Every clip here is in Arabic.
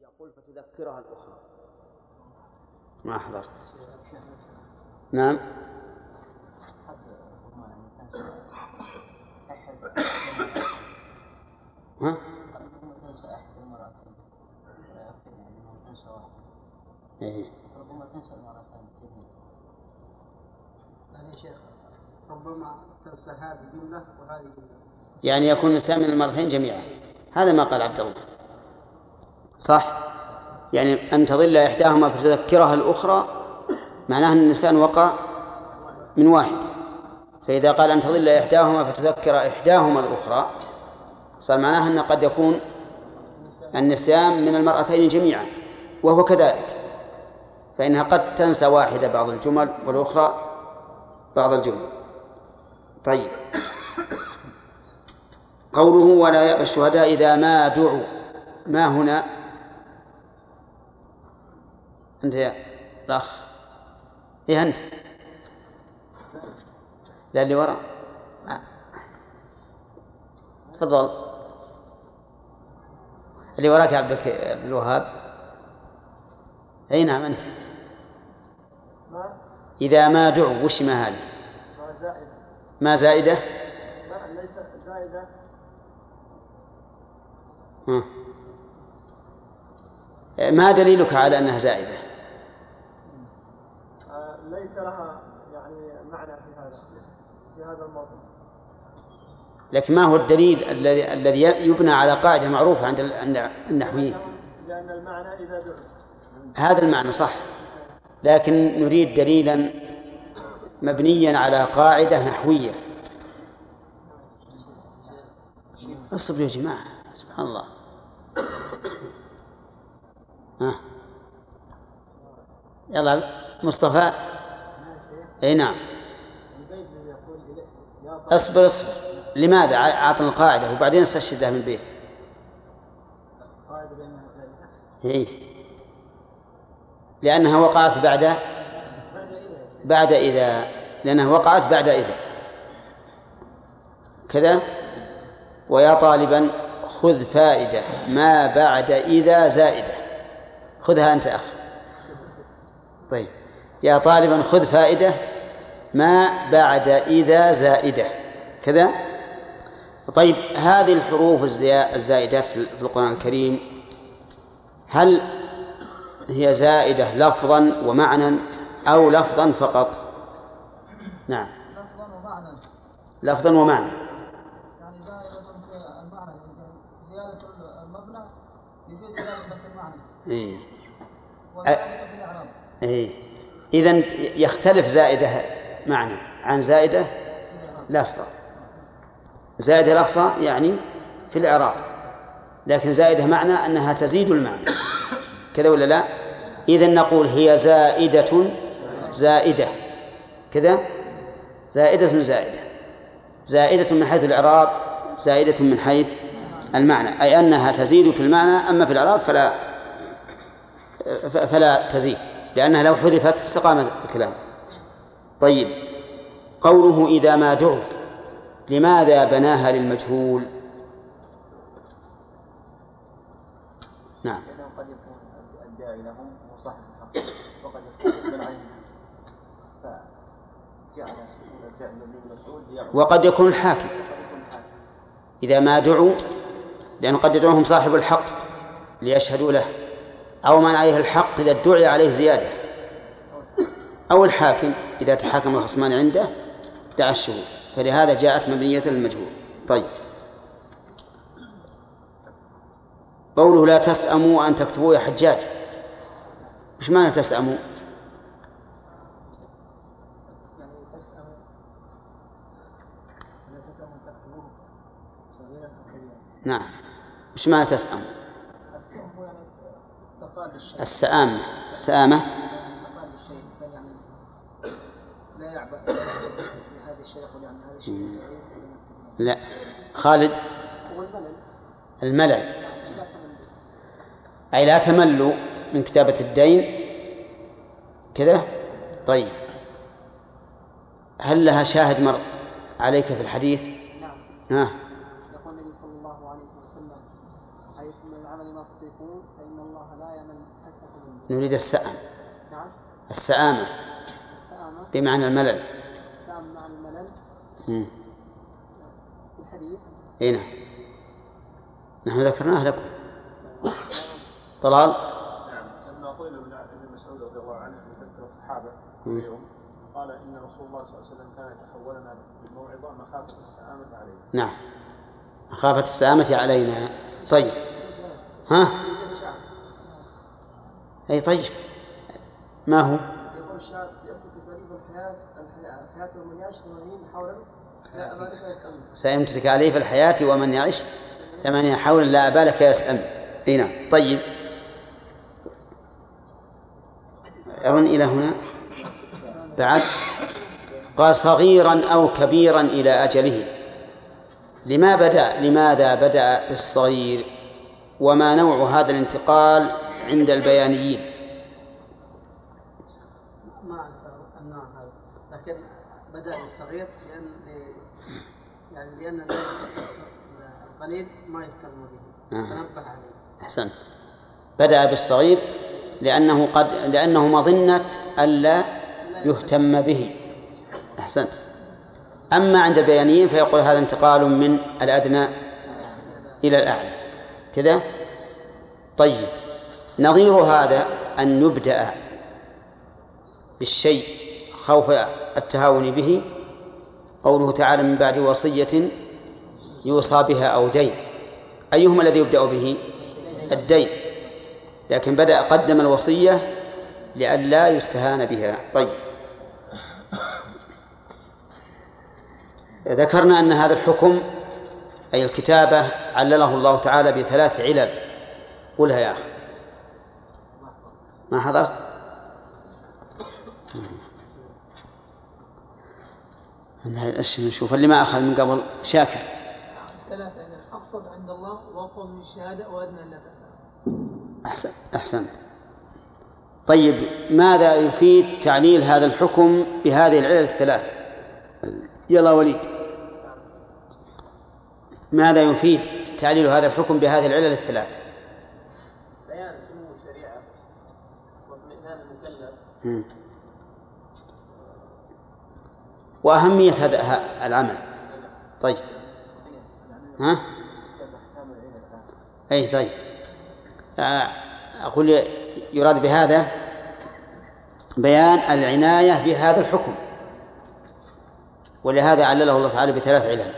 يقول فتذكرها الأخرى. ما حضرت. نعم. ها؟ ربما تنسى المرتين يعني شيخ ربما تنسى هذه جملة وهذه جملة يعني يكون الإنسان من المرتين جميعا. هذا ما قال عبد الله. صح؟ يعني أن تضل إحداهما فتذكرها الأخرى معناه أن الإنسان وقع من واحدة فإذا قال أن تضل إحداهما فتذكر إحداهما الأخرى صار معناه أنه قد يكون النسيان من المرأتين جميعا وهو كذلك. فإنها قد تنسى واحدة بعض الجمل والأخرى بعض الجمل. طيب. قوله ولا يأبى الشهداء إذا ما دعوا ما هنا؟ أنت يا الأخ. إيه أنت؟ لا اللي وراء. تفضل. اللي وراك يا عبد الوهاب. أي نعم أنت. ما؟ إذا ما دعوا وش ما هذه؟ ما زائدة. ما زائدة؟ لا ليس زائدة. ما دليلك على أنها زائدة؟ آه، ليس لها يعني معنى في هذا في هذا الموضوع. لكن ما هو الدليل الذي الذي يبنى على قاعدة معروفة عند عند النحويين؟ لأن المعنى إذا دعوا هذا المعنى صح لكن نريد دليلا مبنيا على قاعدة نحوية. اصبروا يا جماعة سبحان الله. ها. يلا مصطفى. إي نعم. اصبر اصبر. لماذا؟ اعطنا القاعدة وبعدين استشهدها من البيت. هي لأنها وقعت بعد بعد إذا لأنها وقعت بعد إذا. كذا. ويا طالبا خذ فائدة ما بعد إذا زائدة. خذها أنت أخ. طيب. يا طالبا خذ فائدة ما بعد إذا زائدة. كذا؟ طيب هذه الحروف الزائدات في القرآن الكريم هل هي زائدة لفظا ومعنى أو لفظا فقط؟ نعم. لفظا ومعنى لفظا ومعنى يعني زائدة المعنى زيادة المبنى يفيد زيادة المعنى. إيه. وزائدة في الإعراب. إيه. إذا يختلف زائدة معنى. عن زائدة لفظة. زائدة لفظة يعني في الإعراب. لكن زائدة معنى أنها تزيد المعنى. كذا ولا لا؟ إذا نقول هي زائدة زائدة. كذا؟ زائدة زائدة. زائدة من حيث الإعراب زائدة من حيث المعنى. أي أنها تزيد في المعنى أما في الإعراب فلا فلا تزيد. لأنها لو حذفت استقام الكلام. طيب قوله إذا ما دعوا لماذا بناها للمجهول؟ نعم. قد يكون الداعي لهم صاحب الحق وقد يكون وقد يكون الحاكم. إذا ما دعوا لأن قد يدعوهم صاحب الحق ليشهدوا له أو من عليه الحق إذا ادعي عليه زيادة. أو الحاكم. إذا تحاكم الخصمان عنده دعا الشهود. فلهذا جاءت مبنية للمجهول. طيب. قوله لا تسأموا أن تكتبوا يا حجاج. وش معنى تسأموا؟ نعم. وش معنى تسأم؟ يعني للشيء السآمة السآمة تقال للشيء الإنسان يعني هذا الشيء صغير لا. خالد؟ الملل. أي لا تملوا من كتابة الدين؟ كذا؟ طيب. هل لها شاهد مر عليك في الحديث؟ نعم. ها. يقول النبي صلى الله عليه وسلم حيث من العمل ما تطيقون فإن الله لا يمل حتى نريد السأم. نعم. السآمة السآمة بمعنى الملل السام مع الملل مم. في الحديث إي نعم. نحن ذكرناه لكم. طلال؟ نعم لما قيل ابن ابن مسعود رضي الله عنه يذكر الصحابة. اليوم قال إن رسول الله صلى الله عليه وسلم كان يتحولنا بالموعظه مخافة السآمة علينا. نعم. مخافة السآمة علينا. طيب. ها؟ أي طيب. ما هو؟ يقول شاهد سيأتي تكاليف الحياة الحياة الحياة ومن يعيش 80 حولا. لا أمانة يسأل سيمت تكاليف الحياة ومن يعش ثمانية حول لا أبالك يسأم أي نعم. طيب. أظن إلى هنا. بعد. قال صغيرا أو كبيرا إلى أجله. لما بدأ لماذا بدأ بالصغير؟ وما نوع هذا الانتقال عند البيانيين؟ ما أعرف النوع هذا لكن بدأ بالصغير لأن يعني لأن القليل ما يهتم به. آه. تنبه عليه. أحسنت بدأ بالصغير لأنه قد لأنه مظنة ألا يهتم به. أحسنت. أما عند البيانيين فيقول هذا انتقال من الأدنى إلى الأعلى. كذا؟ طيب. نظير هذا أن يبدأ بالشيء خوف التهاون به قوله تعالى من بعد وصية يوصى بها أو دين. أيهما الذي يبدأ به؟ الدين. لكن بدأ قدم الوصية لئلا يستهان بها. طيب. ذكرنا أن هذا الحكم أي الكتابة علله الله تعالى بثلاث علل. قلها يا أخي ما حضرت؟ إيش نشوف اللي ما أخذ من قبل شاكر. ثلاثة أقصد عند الله وأقوى من الشهادة وأدنى تفعل أحسن أحسن. طيب ماذا يفيد تعليل هذا الحكم بهذه العلل الثلاث؟ يلا وليد. ماذا يفيد تعليل هذا الحكم بهذه العلل الثلاث؟ بيان سمو الشريعة وإطمئنان المكلف. وأهمية هذا العمل. طيب. ها؟ أي طيب. آه، أقول يراد بهذا بيان العناية بهذا الحكم. ولهذا علله الله تعالى بثلاث علل.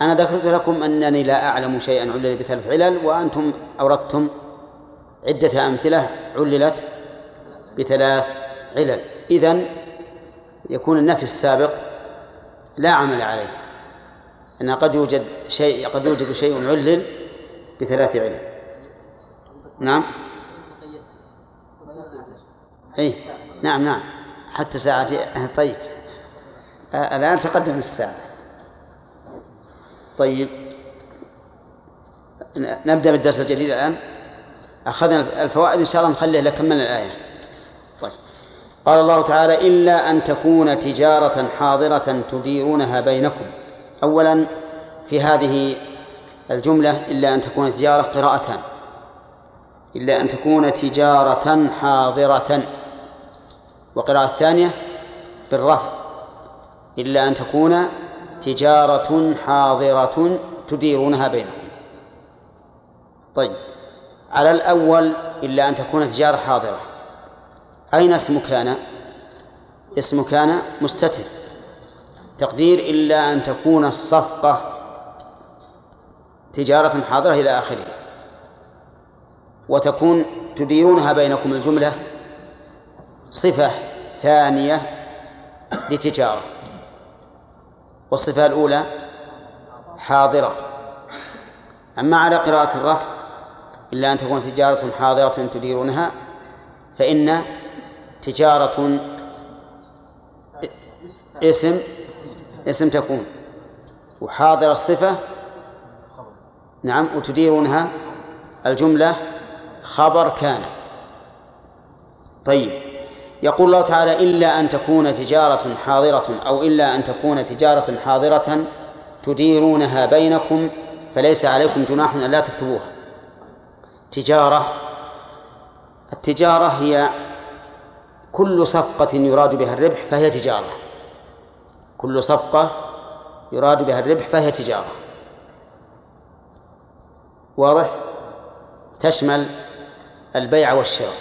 أنا ذكرت لكم أنني لا أعلم شيئا علل بثلاث علل وأنتم أوردتم عدة أمثلة عللت بثلاث علل. إذن يكون النفي السابق لا عمل عليه. أن قد يوجد شيء قد يوجد شيء علل بثلاث علل. نعم. أي نعم نعم. حتى ساعتي طيب. الآن تقدم الساعة. طيب. نبدأ بالدرس الجديد الآن. أخذنا الفوائد إن شاء الله نخليه لكملنا الآية. قال الله تعالى إلا أن تكون تجارة حاضرة تديرونها بينكم. أولا في هذه الجملة إلا أن تكون تجارة قراءتان إلا أن تكون تجارة حاضرة. وقراءة الثانية بالرفع. إلا أن تكون تجارة حاضرة تديرونها بينكم. طيب. على الأول إلا أن تكون تجارة حاضرة. أين اسم كان اسم كان مستتر. تقدير إلا أن تكون الصفقة تجارة حاضرة إلى آخره. وتكون تديرونها بينكم الجملة صفة ثانية لتجارة. والصفة الأولى حاضرة. أما على قراءة الرفع إلا أن تكون تجارة حاضرة تديرونها فإن تجارة. اسم اسم تكون. وحاضر الصفة. نعم وتديرونها. الجملة خبر كان. طيب. يقول الله تعالى إلا أن تكون تجارة حاضرة أو إلا أن تكون تجارة حاضرة تديرونها بينكم فليس عليكم جناح أن لا تكتبوها. تجارة. التجارة هي كل صفقة يراد بها الربح فهي تجارة. كل صفقة يراد بها الربح فهي تجارة. واضح؟ تشمل البيع والشراء.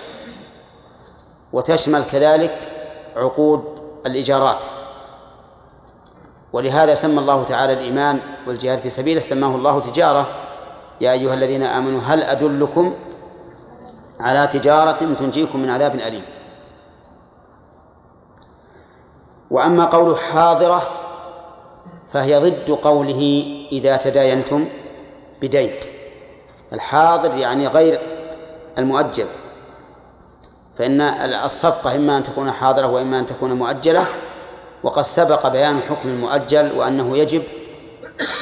وتشمل كذلك عقود الإيجارات. ولهذا سمى الله تعالى الإيمان والجهاد في سبيله سماه الله تجارة. يا أيها الذين آمنوا هل أدلكم على تجارة تنجيكم من عذاب أليم؟ وأما قول حاضرة فهي ضد قوله إذا تداينتم بدين. الحاضر يعني غير المؤجل. فإن الصفقة إما أن تكون حاضرة وإما أن تكون مؤجلة وقد سبق بيان حكم المؤجل وأنه يجب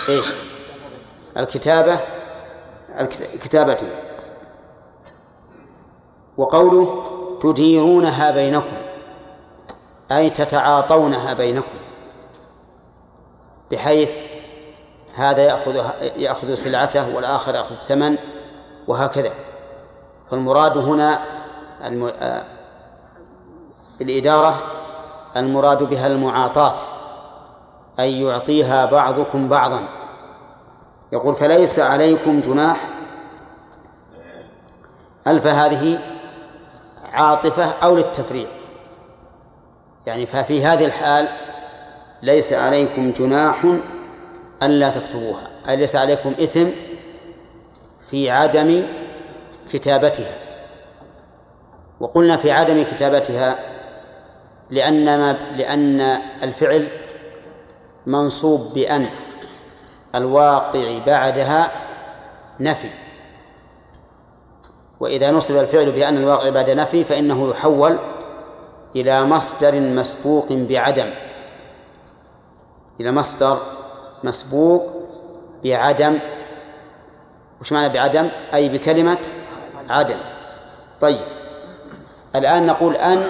إيش؟ الكتابة الكتابة. وقوله تديرونها بينكم. أي تتعاطونها بينكم بحيث هذا يأخذ يأخذ سلعته والآخر يأخذ الثمن وهكذا. فالمراد هنا الم... الإدارة المراد بها المعاطاة أي يعطيها بعضكم بعضا. يقول فليس عليكم جناح ألف هذه عاطفة أو للتفريع يعني ففي هذه الحال ليس عليكم جناح ألا تكتبوها أي ليس عليكم إثم في عدم كتابتها. وقلنا في عدم كتابتها لأن ما لأن الفعل منصوب بأن الواقع بعدها نفي. وإذا نصب الفعل بأن الواقع بعد نفي فإنه يحول إلى مصدر مسبوق بعدم. إلى مصدر مسبوق بعدم. وش معنى بعدم؟ أي بكلمة عدم. طيب. الآن نقول أن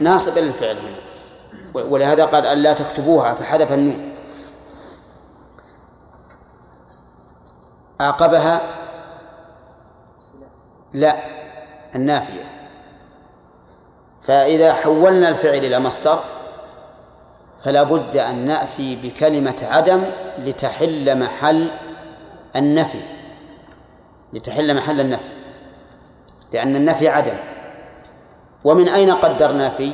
ناصب للفعل هنا. ولهذا قال أن لا تكتبوها فحذف النون. أعقبها. لا النافية. فإذا حولنا الفعل إلى مصدر فلا بد أن نأتي بكلمة عدم لتحل محل النفي. لتحل محل النفي. لأن النفي عدم. ومن أين قدرنا في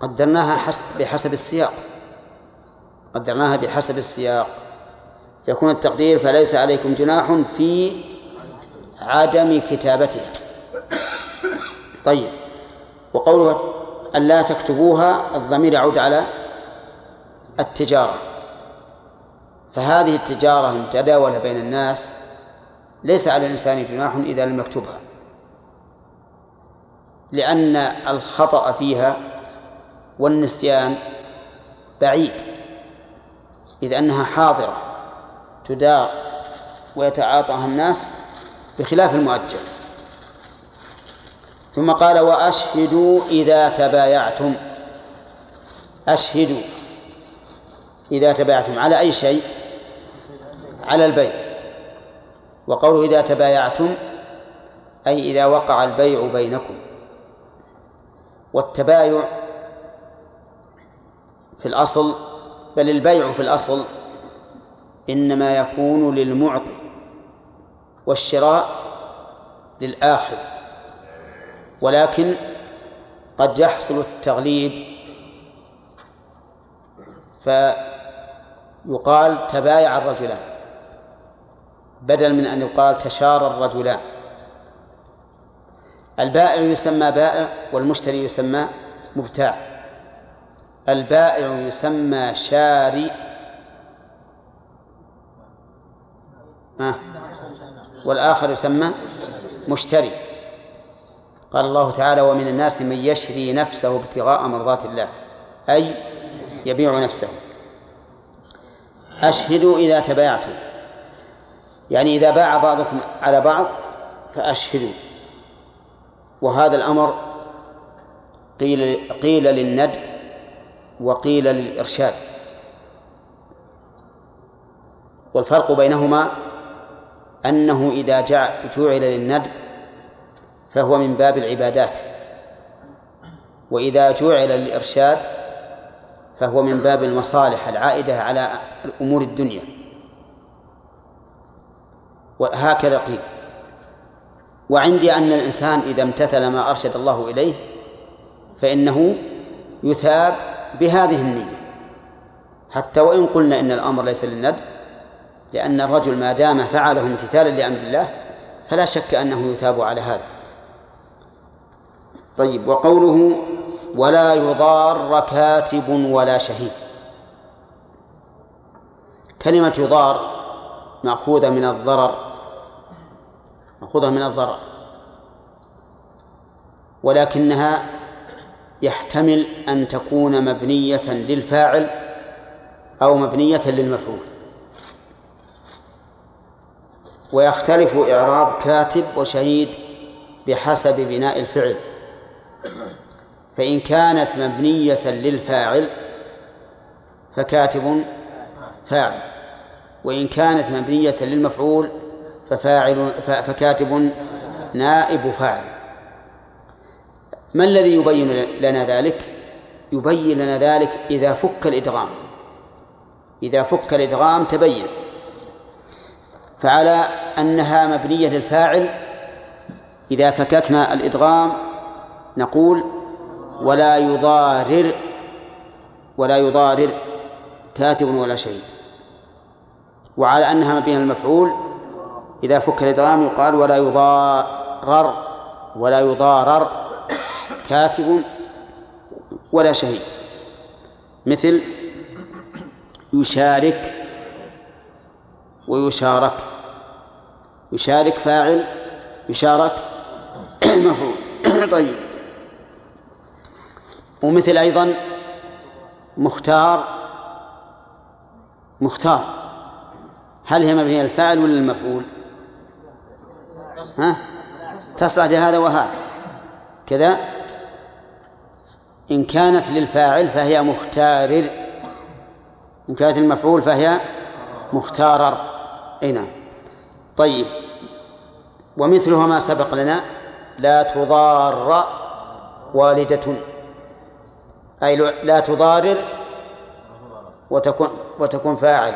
قدرناها حسب بحسب السياق. قدرناها بحسب السياق. يكون التقدير فليس عليكم جناح في عدم كتابتها. طيب. وقوله أن لا تكتبوها الضمير يعود على التجارة. فهذه التجارة المتداولة بين الناس ليس على الإنسان جناح إذا لم يكتبها. لأن الخطأ فيها والنسيان بعيد. إذ أنها حاضرة تدار ويتعاطاها الناس بخلاف المؤجل. ثم قال وأشهدوا إذا تبايعتم. أشهدوا إذا تبايعتم على أي شيء؟ على البيع. وقوله إذا تبايعتم أي إذا وقع البيع بينكم. والتبايع في الأصل بل البيع في الأصل إنما يكون للمعطي والشراء للآخذ ولكن قد يحصل التغليب. فيقال تبايع الرجلان بدل من أن يقال تشارى الرجلان. البائع يسمى بائع والمشتري يسمى مبتاع. البائع يسمى شاري. والآخر يسمى مشتري. قال الله تعالى ومن الناس من يشري نفسه ابتغاء مرضات الله. أي يبيع نفسه. أشهدوا إذا تبايعتم. يعني إذا باع بعضكم على بعض فأشهدوا. وهذا الأمر قيل قيل للند وقيل للإرشاد. والفرق بينهما أنه إذا جع- جعل للندب فهو من باب العبادات. وإذا جعل للإرشاد فهو من باب المصالح العائدة على أمور الدنيا. وهكذا قيل. وعندي أن الإنسان إذا امتثل ما أرشد الله إليه فإنه يثاب بهذه النية. حتى وإن قلنا إن الأمر ليس للندب لأن الرجل ما دام فعله امتثالا لأمر الله فلا شك أنه يثاب على هذا. طيب وقوله ولا يضار كاتب ولا شهيد. كلمة يضار مأخوذة من الضرر مأخوذة من الضرر ولكنها يحتمل أن تكون مبنية للفاعل أو مبنية للمفعول. ويختلف إعراب كاتب وشهيد بحسب بناء الفعل. فإن كانت مبنية للفاعل فكاتب فاعل وإن كانت مبنية للمفعول ففاعل فكاتب نائب فاعل. ما الذي يبين لنا ذلك؟ يبين لنا ذلك إذا فك الإدغام. إذا فك الإدغام تبين. فعلى أنها مبنية للفاعل إذا فككنا الإدغام نقول ولا يضارر ولا يضارر كاتب ولا شهيد. وعلى أنها مبنية للمفعول إذا فك الإدغام يقال ولا يضارر ولا يضارر كاتب ولا شهيد. مثل يشارك ويشارك يشارك فاعل يشارك مفعول. طيب. ومثل أيضا مختار مختار. هل هي مبنية للفاعل ولا للمفعول؟ ها؟ تصلح لهذا وهذا. كذا. إن كانت للفاعل فهي مختارر إن كانت المفعول فهي مختارر أي نعم. طيب. ومثلها ما سبق لنا. لا تضار والدة. أي لا تضارر وتكون وتكون فاعل.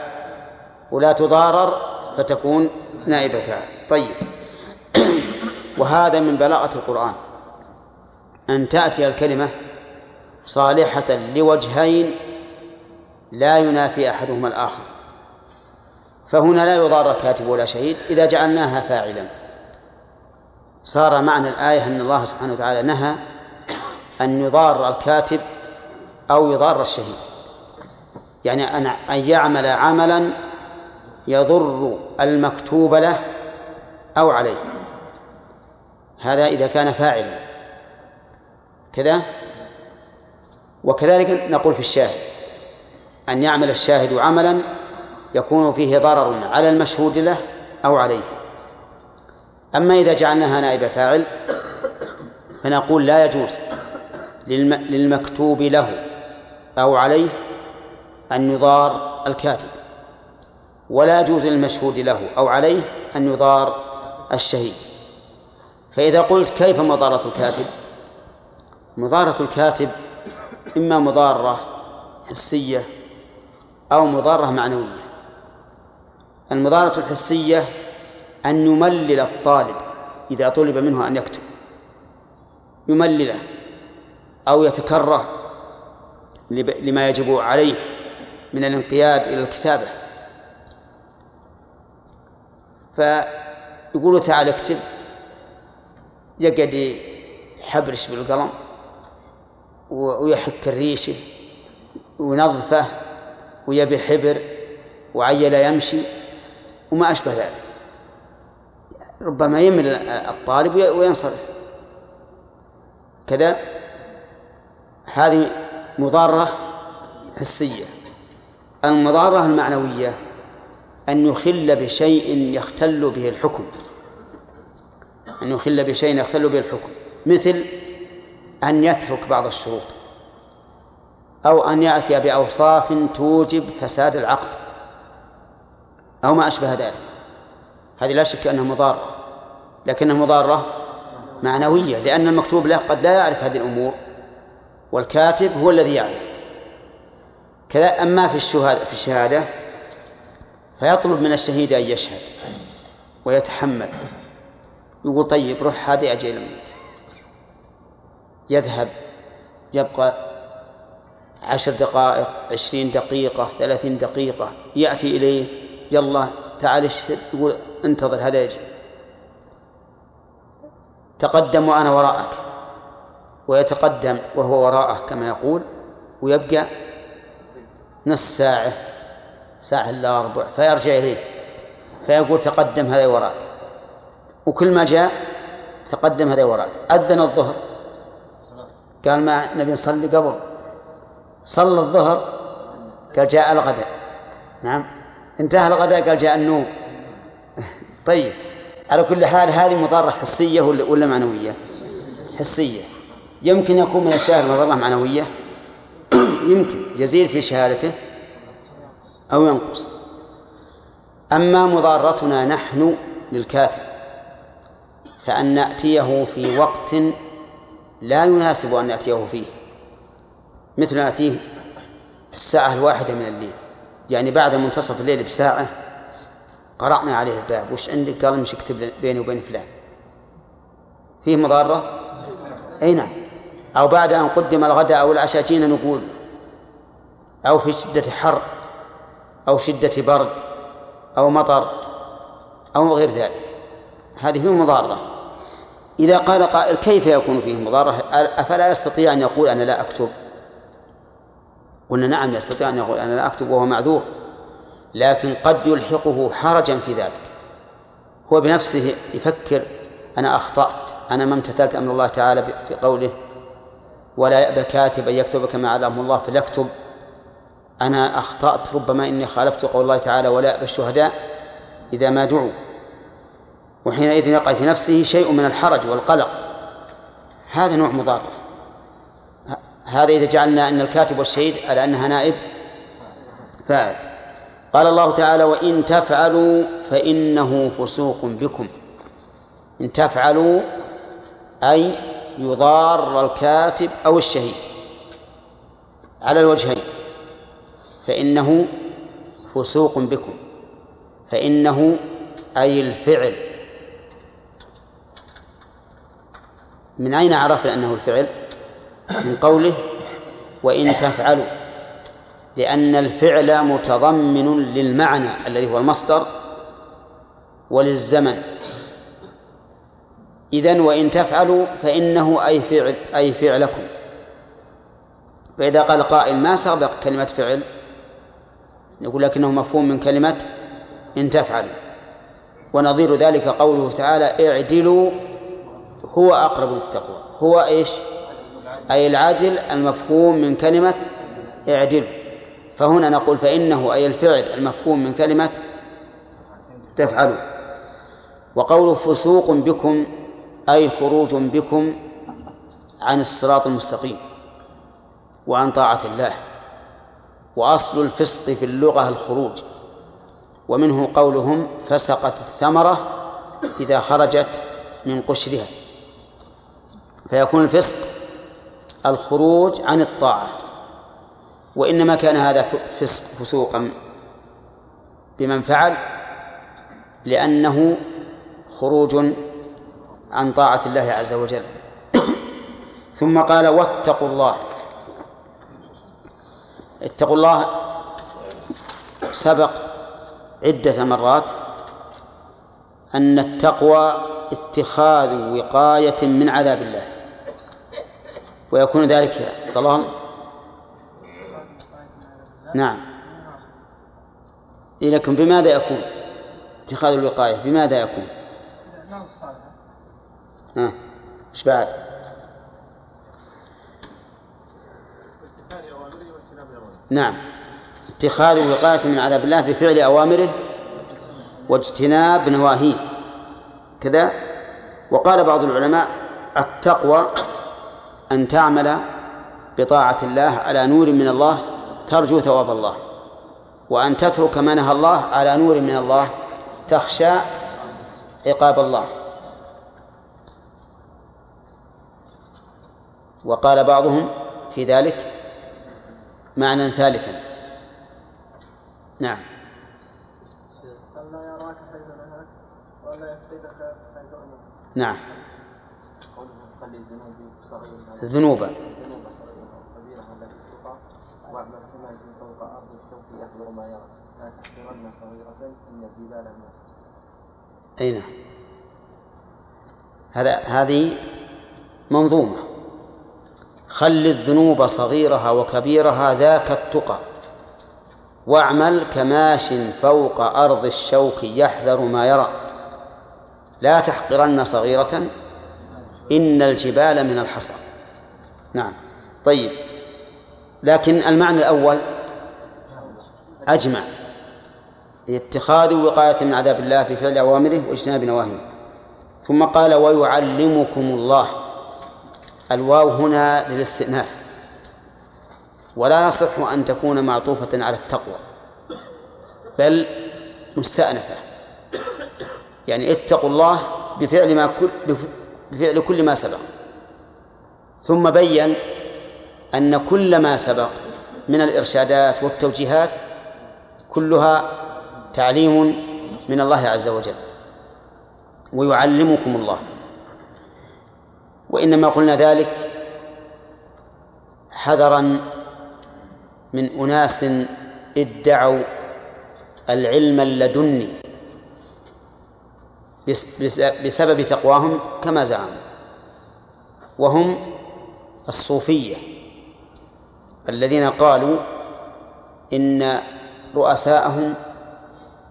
ولا تضارر فتكون نائب فاعل. طيب. وهذا من بلاغة القرآن. أن تأتي الكلمة صالحة لوجهين لا ينافي أحدهما الآخر. فهنا لا يضار كاتب ولا شهيد إذا جعلناها فاعلا. صار معنى الآية أن الله سبحانه وتعالى نهى أن يضار الكاتب أو يضار الشهيد. يعني أن أن يعمل عملا يضر المكتوب له أو عليه. هذا إذا كان فاعلا. كذا؟ وكذلك نقول في الشاهد أن يعمل الشاهد عملا يكون فيه ضرر على المشهود له أو عليه. أما إذا جعلناها نائب فاعل فنقول لا يجوز للمكتوب له أو عليه أن يضار الكاتب ولا يجوز للمشهود له أو عليه أن يضار الشهيد. فإذا قلت كيف مضارة الكاتب؟ مضارة الكاتب إما مضارة حسية أو مضارة معنوية. المضارة الحسية أن يملل الطالب إذا طلب منه أن يكتب يملله أو يتكره لما يجب عليه من الانقياد إلى الكتابة. فيقول تعال اكتب. يقعد يحبرش بالقلم ويحك الريشه وينظفه ويبي حبر وعيل يمشي وما أشبه ذلك. ربما يمل الطالب وينصرف. كذا هذه مضارة حسية. المضارة المعنوية أن يخل بشيء يختل به الحكم. أن يخل بشيء يختل به الحكم. مثل أن يترك بعض الشروط. أو أن يأتي بأوصاف توجب فساد العقد. أو ما أشبه ذلك. هذه لا شك أنها مضارة. لكنها مضارة معنوية لأن المكتوب له قد لا يعرف هذه الأمور. والكاتب هو الذي يعرف. كذا أما في الشهادة في الشهادة فيطلب من الشهيد أن يشهد ويتحمل. يقول طيب روح هذه أجل أمك يذهب يبقى عشر دقائق عشرين دقيقة ثلاثين دقيقة يأتي إليه يلا تعال اشهد. يقول انتظر هذا يجي تقدم وأنا وراءك. ويتقدم وهو وراءه كما يقول ويبقى نص ساعة ساعة إلا ربع فيرجع إليه فيقول تقدم هذا وراك. وكل ما جاء تقدم هذا وراك. أذن الظهر. قال ما نبي نصلي قبل. صلى الظهر قال جاء الغداء. نعم. انتهى الغداء قال جاء النوم. طيب. على كل حال هذه مضارة حسية ولا معنوية؟ حسية. يمكن يكون من الشاهد مضرة معنوية؟ يمكن. يزيد في شهادته أو ينقص. أما مضارتنا نحن للكاتب فأن نأتيه في وقت لا يناسب أن نأتيه فيه. مثل نأتيه الساعة الواحدة من الليل. يعني بعد منتصف الليل بساعة قرأنا عليه الباب. وش عندك؟ قال مش اكتب بيني وبين فلان. فيه مضارة؟ أي نعم. أو بعد أن قدم الغداء أو العشاء جينا نقول أو في شدة حر أو شدة برد أو مطر أو غير ذلك. هذه فيه مضارة. إذا قال قائل كيف يكون فيه مضارة؟ أفلا يستطيع أن يقول أنا لا أكتب؟ قلنا نعم يستطيع أن يقول أنا لا أكتب وهو معذور. لكن قد يلحقه حرجا في ذلك. هو بنفسه يفكر أنا أخطأت أنا ما امتثلت أمر الله تعالى في قوله ولا يأبى كاتب أن يكتب كما علمه الله فليكتب. أنا أخطأت ربما إني خالفت قول الله تعالى ولا يأبى الشهداء إذا ما دعوا. وحينئذ يقع في نفسه شيء من الحرج والقلق. هذا نوع مضار هذا إذا جعلنا أن الكاتب والشهيد على أنها نائب فاعل. قال الله تعالى وإن تفعلوا فإنه فسوق بكم. إن تفعلوا أي يضار الكاتب أو الشهيد على الوجهين فإنه فسوق بكم فإنه أي الفعل. من أين عرفنا أنه الفعل؟ من قوله وإن تفعلوا لأن الفعل متضمن للمعنى الذي هو المصدر وللزمن. إذن وإن تفعلوا فإنه أي فعل أي فعلكم. فإذا قال قائل ما سبق كلمة فعل؟ نقول لكنه مفهوم من كلمة إن تفعلوا. ونظير ذلك قوله تعالى اعدلوا هو أقرب للتقوى. هو إيش؟ أي العدل المفهوم من كلمة اعدلوا. فهنا نقول فإنه أي الفعل المفهوم من كلمة تفعلوا. وقوله فسوق بكم أي خروج بكم عن الصراط المستقيم وعن طاعة الله. وأصل الفسق في اللغة الخروج. ومنه قولهم فسقت الثمرة إذا خرجت من قشرها. فيكون الفسق الخروج عن الطاعة. وإنما كان هذا فسق فسوقا بمن فعل لأنه خروج عن طاعة الله عز وجل. ثم قال واتقوا الله. اتقوا الله سبق عدة مرات أن التقوى اتخاذ وقاية من عذاب الله. ويكون ذلك ضلال نعم. لكن بماذا يكون اتخاذ الوقاية؟ بماذا يكون؟ ها إيش بعد؟ نعم. اتخاذ وقاية من عذاب الله بفعل أوامره واجتناب نواهيه. كذا؟ وقال بعض العلماء التقوى أن تعمل بطاعة الله على نور من الله ترجو ثواب الله وأن تترك ما نهى الله على نور من الله تخشى عقاب الله. وقال بعضهم في ذلك معنى ثالثا. نعم. ألا يراك حيث نهاك ولا يفقدك حيث أمرك. نعم. الذنوب الذنوب. واعمل كما فوق الشوك يحذر ما يرى. لا تحقرن صغيرة إن الجبال من الحسن أي نعم. هذا هذه منظومة. خل الذنوب صغيرها وكبيرها ذاك التقى واعمل كماش فوق أرض الشوك يحذر ما يرى. لا تحقرن صغيرة إن الجبال من الحصى. نعم. طيب. لكن المعنى الأول أجمع. اتخاذ وقاية من عذاب الله بفعل أوامره واجتناب نواهيه. ثم قال ويعلمكم الله. الواو هنا للاستئناف. ولا يصح أن تكون معطوفة على التقوى بل مستأنفة. يعني اتقوا الله بفعل ما كل بفعل كل ما سبق. ثم بين أن كل ما سبق من الإرشادات والتوجيهات كلها تعليم من الله عز وجل. ويعلمكم الله. وإنما قلنا ذلك حذرا من أناس ادعوا العلم اللدني بسبب تقواهم كما زعموا وهم الصوفية الذين قالوا إن رؤساءهم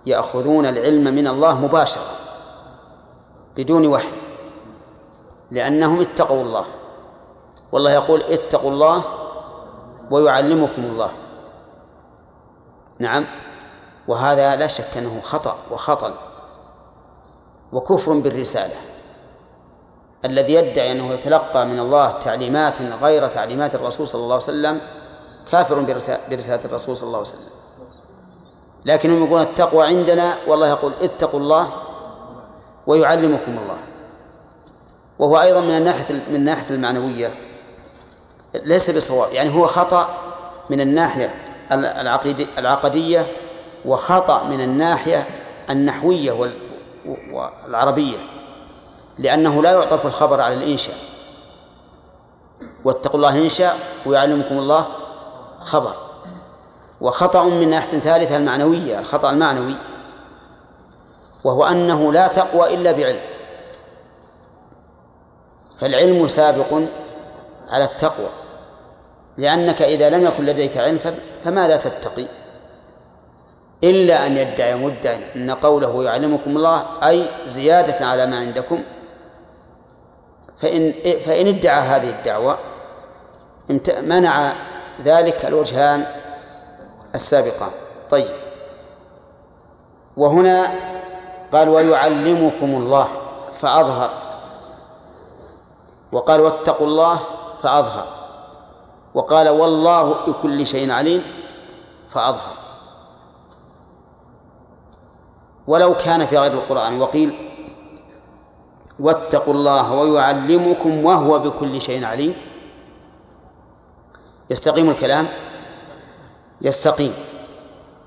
يأخذون العلم من الله مباشرة بدون وحي. لأنهم اتقوا الله. والله يقول اتقوا الله ويعلمكم الله. نعم. وهذا لا شك أنه خطأ وخطل وكفر بالرسالة. الذي يدعي أنه يتلقى من الله تعليمات غير تعليمات الرسول صلى الله عليه وسلم كافر برسالة الرسول صلى الله عليه وسلم. لكنهم يقولون التقوى عندنا والله يقول اتقوا الله ويعلمكم الله. وهو أيضا من الناحية من الناحية المعنوية. ليس بصواب يعني هو خطأ من الناحية العقدية وخطأ من الناحية النحوية والعربية لأنه لا يعطف الخبر على الإنشاء. واتقوا الله إنشاء ويعلمكم الله خبر. وخطأ من ناحية ثالثة المعنوية الخطأ المعنوي وهو أنه لا تقوى إلا بعلم. فالعلم سابق على التقوى لأنك إذا لم يكن لديك علم فماذا تتقي؟ إلا أن يدعي مدعي أن قوله يعلمكم الله أي زيادة على ما عندكم. فإن فإن ادعى هذه الدعوة منع ذلك الوجهان السابقان. طيب. وهنا قال ويعلمكم الله فأظهر وقال واتقوا الله فأظهر. وقال والله بكل شيء عليم فأظهر. ولو كان في غير القرآن وقيل واتقوا الله ويعلمكم وهو بكل شيء عليم. يستقيم الكلام؟ يستقيم.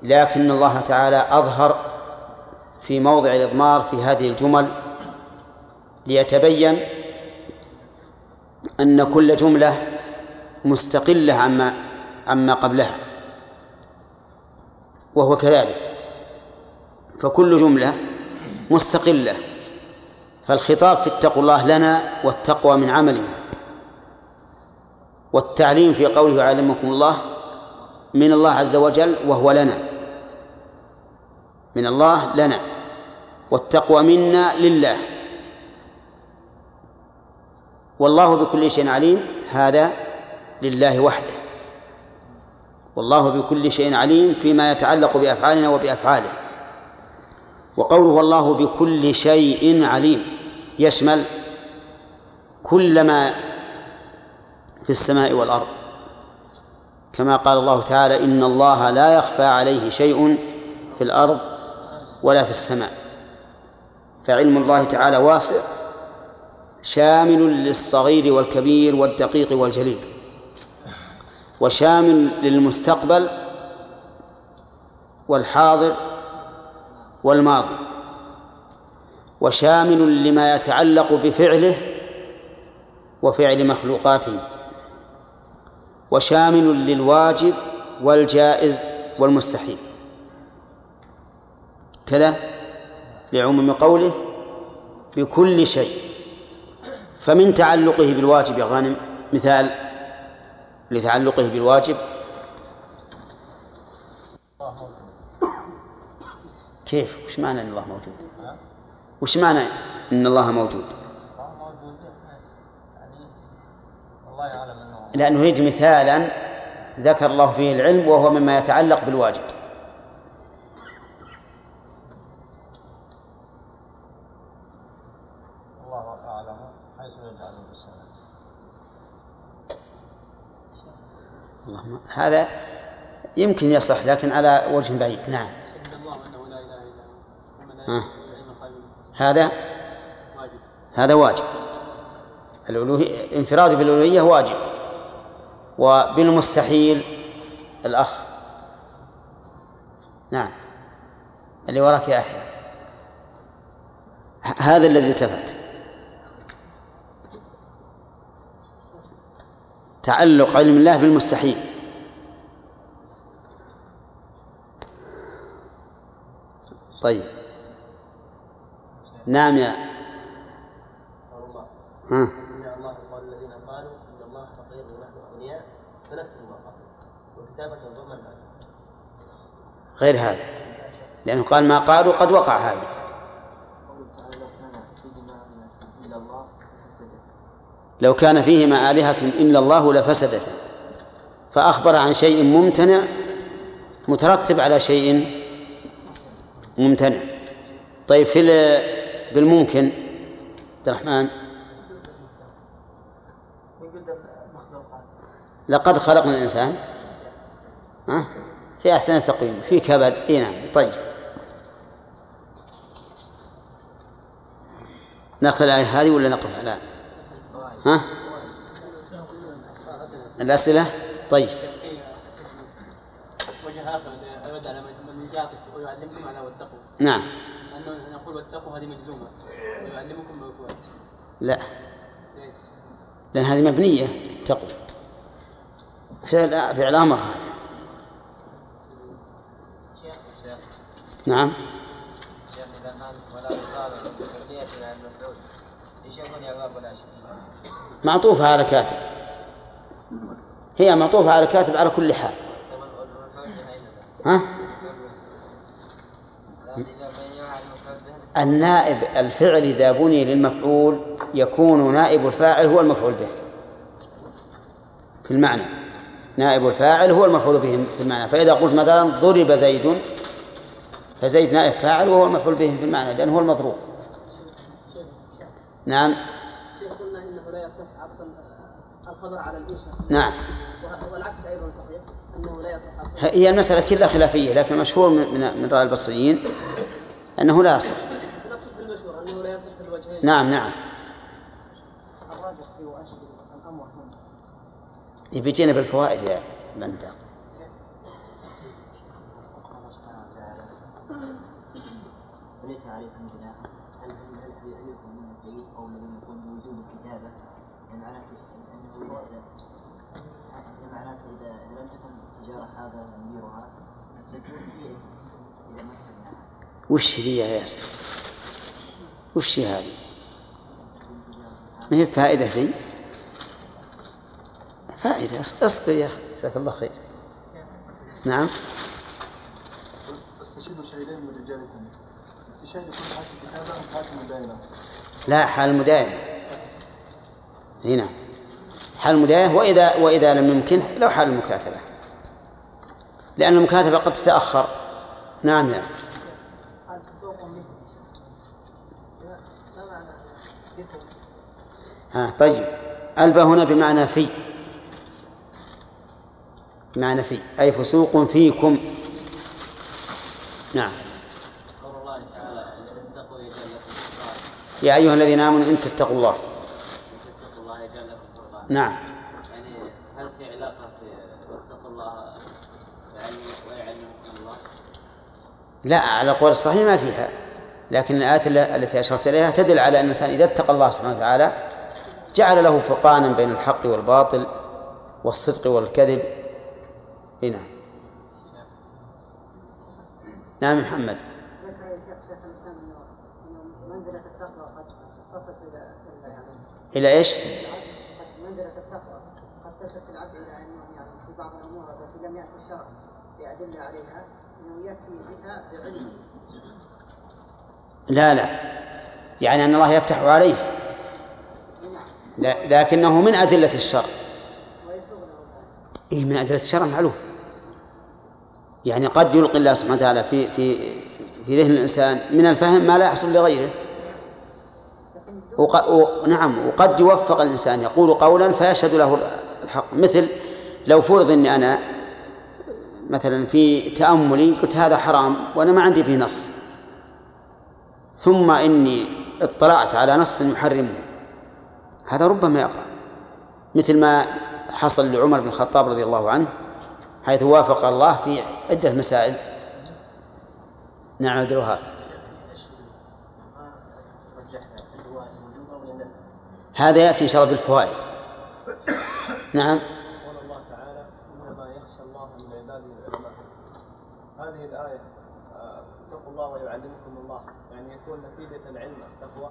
لكن الله تعالى أظهر في موضع الإضمار في هذه الجمل ليتبين أن كل جملة مستقلة عما عما قبلها وهو كذلك. فكل جملة مستقلة فالخطاب في اتقوا الله لنا والتقوى من عملنا والتعليم في قوله يعلمكم الله من الله عز وجل وهو لنا من الله لنا والتقوى منا لله. والله بكل شيء عليم هذا لله وحده. والله بكل شيء عليم فيما يتعلق بأفعالنا وبأفعاله. وقوله والله بكل شيء عليم يشمل كل ما في السماء والأرض. كما قال الله تعالى إن الله لا يخفى عليه شيء في الأرض ولا في السماء. فعلم الله تعالى واسع شامل للصغير والكبير والدقيق والجليل وشامل للمستقبل والحاضر والماضي وشامل لما يتعلق بفعله وفعل مخلوقاته وشامل للواجب والجائز والمستحيل. كذا لعموم قوله بكل شيء. فمن تعلقه بالواجب يا غانم مثال لتعلقه بالواجب. كيف؟ وش معنى إن الله موجود؟ وش معنى إن الله موجود؟ لأنه يريد مثالا ذكر الله فيه العلم وهو مما يتعلق بالواجب الله أعلم حيث يجعل الرسالة اللهم. هذا يمكن يصح لكن على وجه بعيد. نعم. ها. هذا؟ هذا واجب. الألوهية انفراد بالألوهية واجب. وبالمستحيل الأخ. نعم. اللي وراك يا أحيى هذا الذي التفت. تعلق علم الله بالمستحيل. طيب. نعم يا. ها. سمع الله الذين قالوا ان الله فقير ونحن اغنياء ما الأجر غير هذا. لأنه قال ما قالوا قد وقع هذا. لو كان فيهما آلهة إلا الله لفسدتا فأخبر عن شيء ممتنع مترتب على شيء ممتنع. طيب في ال- بالممكن عبد الرحمن. لقد خلقنا الإنسان ها في أحسن تقويم في كبد. إي نعم طيب. ناخذ الآية هذه ولا نقف؟ على ها؟ الأسئلة؟ طيب. وجه يرد على من ويعلمكم على واتقوا نعم. لأنه نقول واتقوا هذه مجزومة. ويعلمكم لا. ليش؟ لأن هذه مبنية. اتقوا. فعل فعل أمر هذا. نعم. شيخ إذا كان ولا يقال بكلية إلى المفعول. إيش يكون اعراب ولا شيء؟ معطوفة على كاتب. هي معطوفة على كاتب على كل حال؟ ها؟ النائب الفعل إذا بني للمفعول يكون نائب الفاعل هو المفعول به. في المعنى. نائب الفاعل هو المفعول به في المعنى. فإذا قلت مثلا ضرب زيد فزيد نائب فاعل وهو المفعول به في المعنى لأنه هو المضروب. نعم شيخ قلنا انه لا يصح عطف الخبر على الانشاء نعم. والعكس أيضا صحيح أنه لا يصح عطف هي المسألة كلها خلافية لكن المشهور من من من رأي البصريين أنه لا يصح. نقصد بالمشهور أنه لا يصح في الوجهين نعم نعم. الراجح في واشد الأمر هنا بالفوائد يا وتعالى وليس عليكم جناح هل هل هل هل يكون من الجيد أو الذي يكون بوجوب الكتابه يعني معناته انه هو اذا يعني معناته اذا اذا لم تكن تجاره هذا مديرها تكون هي اذا ما كان وش ذي يا ياسر؟ وش هذه؟ ما هي فائدة ذي فائدة. أصبر يا أخي جزاك الله خير. نعم. استشهدوا شهيدين من رجالكم. استشهاد يكون حالة الكتابة أم حالة المداينة لا حال المداينة هنا. حال المداينة وإذا وإذا لم يمكن لو حال المكاتبة. لأن المكاتبة قد تتأخر. نعم نعم ها طيب. ألبى هنا بمعنى في. بمعنى في. أي فسوق فيكم. نعم. قول الله تعالى إن تتقوا يجعل لكم يا أيها الذين آمنوا إن تتقوا الله نعم يعني هل في علاقة في واتقوا الله ويعلم- ويعلمكم الله؟ لا على قول الصحيح ما فيها. لكن الآيات التي أشرت إليها تدل على أن الإنسان إذا اتقى الله سبحانه وتعالى جعل له فرقانا بين الحق والباطل والصدق والكذب. إي نعم. نعم محمد ذكر يا شيخ شيخ الاسلام انه انه منزله التقوى قد تصل يعني إلى إيش؟ قد منزله التقوى قد تصل العبد إلى أنه يعني في بعض الأمور التي لم يأتي الشرع بادله عليها. بها لا لا. يعني أن الله يفتح عليه. لا لكنه من أدلة الشرع. إيه من أدلة الشرع معلوم. يعني قد يلقي الله سبحانه وتعالى في في في ذهن الإنسان من الفهم ما لا يحصل لغيره. وق... و... نعم وقد يوفق الإنسان. يقول قولا فيشهد له الحق. مثل لو فرض أني أنا مثلا في تأملي قلت هذا حرام وأنا ما عندي فيه نص. ثم إني اطلعت على نص يحرمه. هذا ربما يقع. مثل ما حصل لعمر بن الخطاب رضي الله عنه حيث وافق الله في عدة مسائل. نعم الوهاب هذا يأتي إن شاء الله بالفوائد. نعم قول الله تعالى انما يخشى الله من عباده العلماء هذه الايه آه، اتقوا الله ويعلمكم الله يعني يكون نتيجه العلم التقوى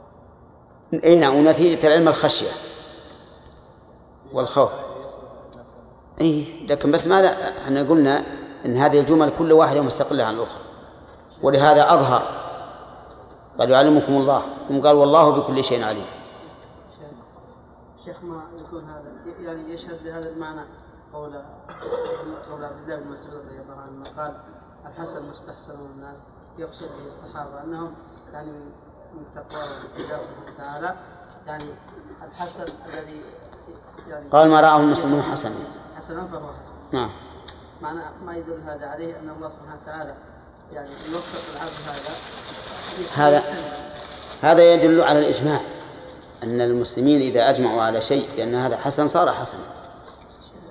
اي نعم ونتيجة العلم الخشية والخوف. اي لكن بس ماذا؟ إحنا قلنا إن هذه الجمل كل واحدة مستقلة عن الأخرى. ولهذا أظهر قال يعلمكم الله. ثم قال والله بكل شيء عليم. شيخ ما يكون هذا؟ يعني يشهد لهذا المعنى؟ قول قول عبد الله بن مسعود رضي الله عنه قال الحسن مستحسن الناس يقصد به الصحابة أنهم يعني من تقوى الله سبحانه وتعالى. يعني الحسن الذي يعني قال ما رآه المسلمون حسنا حسنا فهو حسن. نعم. معنى ما يدل هذا عليه أن الله سبحانه وتعالى يعني يوفق العبد هذا. هذا هذا يدل على الإجماع. أن المسلمين إذا أجمعوا على شيء بأن هذا حسن صار حسنا.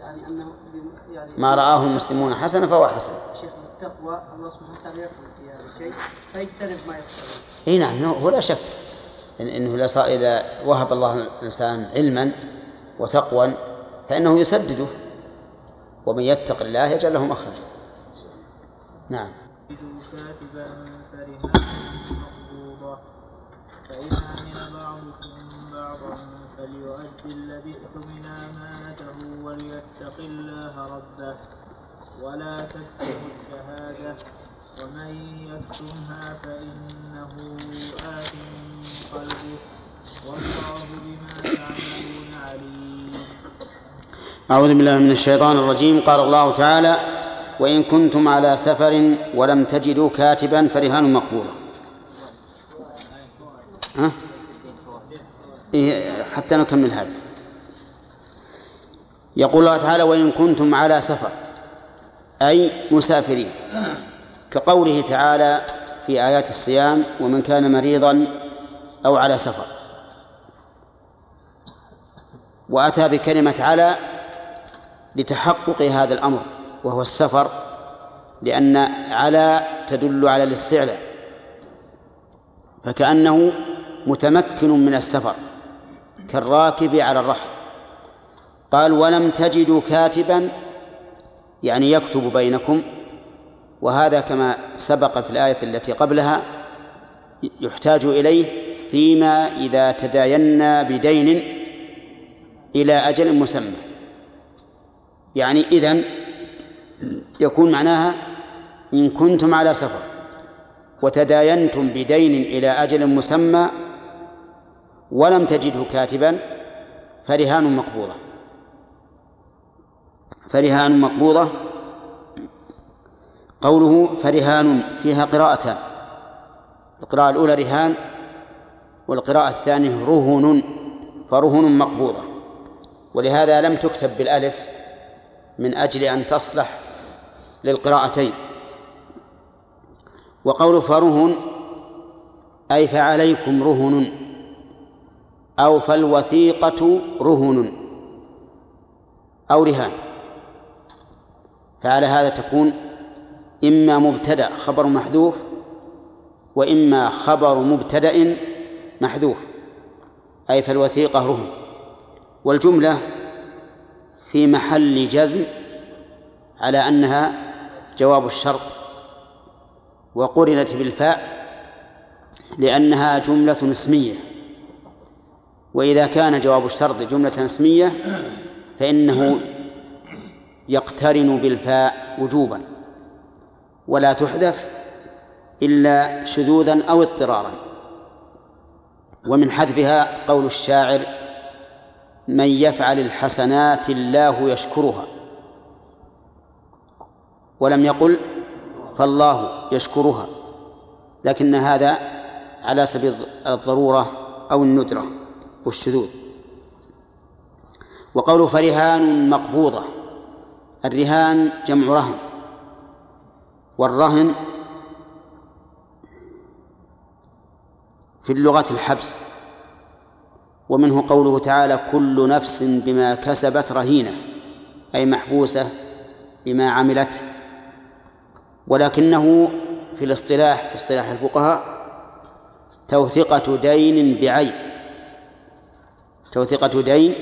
يعني بم- يعني ما رآه المسلمون حسنا فهو حسن. شيخ بالتقوى الله سبحانه وتعالى يقول في هذا الشيء فيجتنب ما يقتضي إي نعم هو لا شك إن إنه إذا وهب الله الإنسان علما وتقوى فإنه يسدده ومن يتق الله يجعل له مخرجا. نعم. بعضكم بعضا فليؤدي الذي اؤتمن أمانته وليتق الله ربه ولا تكتموا الشهادة ومن يكتمها فإنه آثم قلبه والله بما تعملون عليم. أعوذ بالله من الشيطان الرجيم. قال الله تعالى وإن كنتم على سفر ولم تجدوا كاتبا فرهان مقبولة. ها؟ إيه حتى نكمل هذا. يقول الله تعالى وإن كنتم على سفر أي مسافرين. كقوله تعالى في آيات الصيام ومن كان مريضا أو على سفر. وأتى بكلمة على لتحقق هذا الأمر وهو السفر لأن على تدل على الاستعلاء فكأنه متمكن من السفر كالراكب على الرحل. قال ولم تجدوا كاتبا يعني يكتب بينكم وهذا كما سبق في الآية التي قبلها يحتاج إليه فيما إذا تداينا بدين إلى أجل مسمى. يعني إذن يكون معناها إن كنتم على سفر وتداينتم بدين إلى أجل مسمى ولم تجدوا كاتبا فرهان مقبوضة. فرهان مقبوضة قوله فرهان فيها قراءتان القراءة الأولى رهان والقراءة الثانية رهن فرهن مقبوضة. ولهذا لم تكتب بالألف من أجل أن تصلح للقراءتين. وقول فرهن أي فعليكم رهن أو فالوثيقة رهن أو رهان. فعلى هذا تكون إما مبتدأ خبر محذوف وإما خبر مبتدأ محذوف أي فالوثيقة رهن والجملة في محل جزم على أنها جواب الشرط وقرنت بالفاء لأنها جملة اسمية. وإذا كان جواب الشرط جملة اسمية فإنه يقترن بالفاء وجوبا. ولا تحذف إلا شذوذا أو اضطرارا. ومن حذفها قول الشاعر من يفعل الحسنات الله يشكرها ولم يقل فالله يشكرها لكن هذا على سبيل الضرورة أو الندرة والشذوذ. وقول فرهان مقبوضة الرهان جمع رهن والرهن في اللغة الحبس ومنه قوله تعالى كل نفس بما كسبت رهينة أي محبوسة بما عملت. ولكنه في الاصطلاح في اصطلاح الفقهاء توثقة دين بعين توثقة دين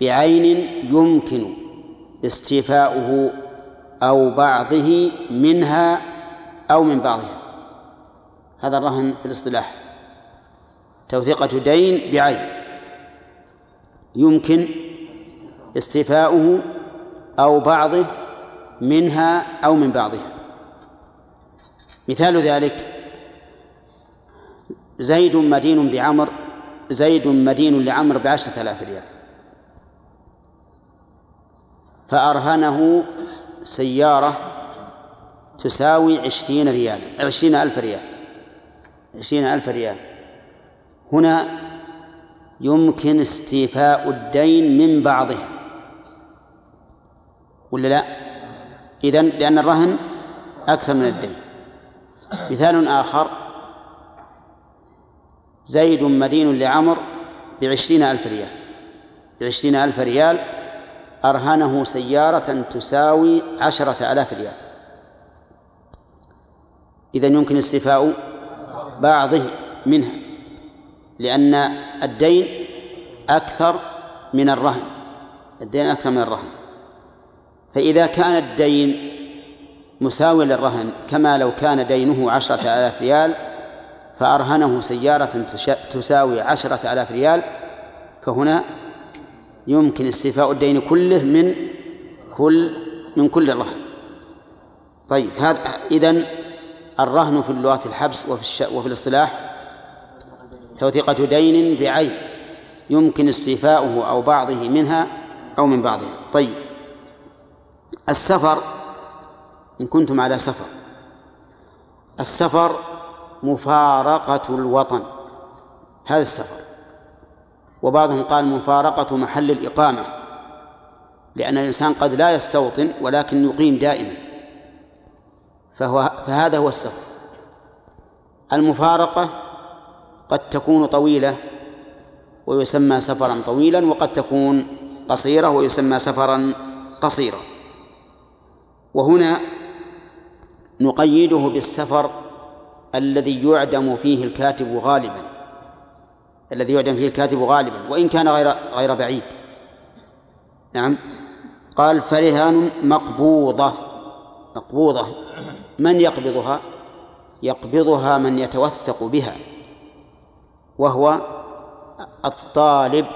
بعين يمكن استيفاؤه أو بعضه منها أو من بعضها. هذا الرهن في الاصطلاح. توثيقة دين بعين. يمكن استيفاؤه أو بعضه منها أو من بعضها. مثال ذلك زيد مدين بعمر زيد مدين لعمر بعشرة آلاف ريال. فأرهنه سيارة تساوي عشرين ريالا عشرين ألف ريال عشرين ألف ريال. هنا يمكن استيفاء الدين من بعضها. ولا لا؟ إذن لأن الرهن أكثر من الدين. مثال آخر زيد مدين لعمر بعشرين ألف ريال بعشرين ألف ريال أرهنه سيارة تساوي عشرة آلاف ريال. إذن يمكن استيفاء بعضه منها لأن الدين أكثر من الرهن. الدين أكثر من الرهن. فإذا كان الدين مساوي للرهن كما لو كان دينه عشرة آلاف ريال فأرهنه سيارة تساوي عشرة آلاف ريال فهنا يمكن استيفاء الدين كله من كل من كل الرهن طيب هذا إذن الرهن في اللغة الحبس وفي الش... وفي الاصطلاح توثيقة دين بعين. يمكن استيفاؤه أو بعضه منها أو من بعضها. طيب السفر إن كنتم على سفر. السفر مفارقة الوطن. هذا السفر. وبعضهم قال مفارقة محل الإقامة لأن الإنسان قد لا يستوطن ولكن يقيم دائما. فهو فهذا هو السفر المفارقة قد تكون طويلة ويسمى سفرا طويلا وقد تكون قصيرة ويسمى سفرا قصيرا. وهنا نقيده بالسفر الذي يعدم فيه الكاتب غالبا. الذي يعدم فيه الكاتب غالبا وإن كان غير غير بعيد. نعم. قال فرهان مقبوضة. مقبوضة. من يقبضها؟ يقبضها من يتوثق بها وهو الطالب.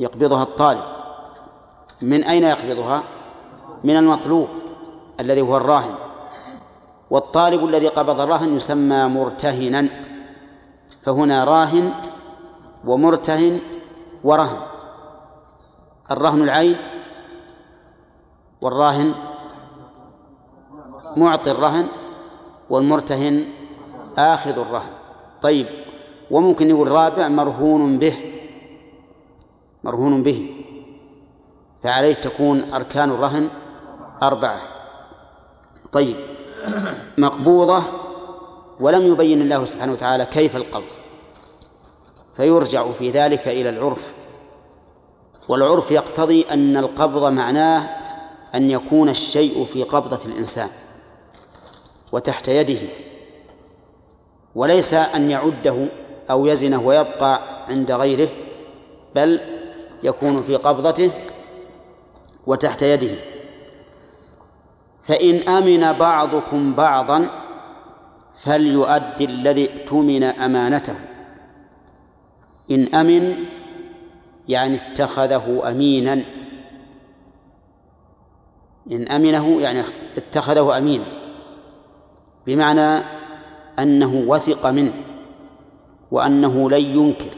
يقبضها الطالب. من أين يقبضها؟ من المطلوب الذي هو الراهن. والطالب الذي قبض الرهن يسمى مرتهنا. فهنا راهن ومرتهن ورهن. الرهن العين والراهن معطي الرهن والمرتهن آخذ الرهن. طيب وممكن يقول رابع مرهون به مرهون به. فعليه تكون أركان الرهن أربعة. طيب مقبوضة ولم يبين الله سبحانه وتعالى كيف القبض فيرجع في ذلك إلى العرف. والعرف يقتضي أن القبض معناه أن يكون الشيء في قبضة الإنسان وتحت يده. وليس أن يعده أو يزنه ويبقى عند غيره بل يكون في قبضته وتحت يده. فإن أمن بعضكم بعضا فليؤدي الذي اؤتمن أمانته. إن أمن يعني اتخذه أمينا. إن أمنه يعني اتخذه أمينا. بمعنى أنه وثق منه وأنه لن ينكر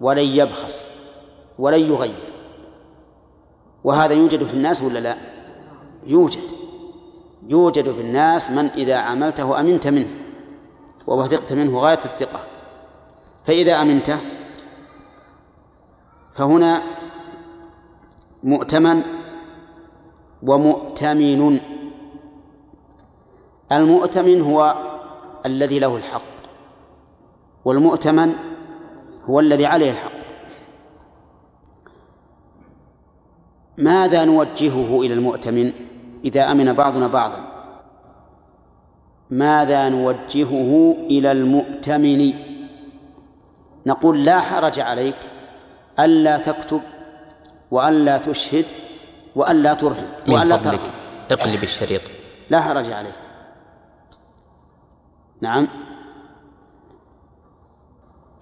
ولن يبخس ولن يغير. وهذا يوجد في الناس ولا لا؟ يوجد. يوجد في الناس من إذا عملته أمنت منه ووثقت منه غاية الثقة. فإذا أمنته فهنا مؤتمن ومؤتمن. المؤتمن هو الذي له الحق والمؤتمن هو الذي عليه الحق. ماذا نوجهه إلى المؤتمن؟ إذا أمن بعضنا بعضا. ماذا نوجهه إلى المؤتمن؟ نقول لا حرج عليك ألا تكتب وألا تشهد وألا ترهن وألا ترهن. اقلب الشريط. لا حرج عليك. نعم.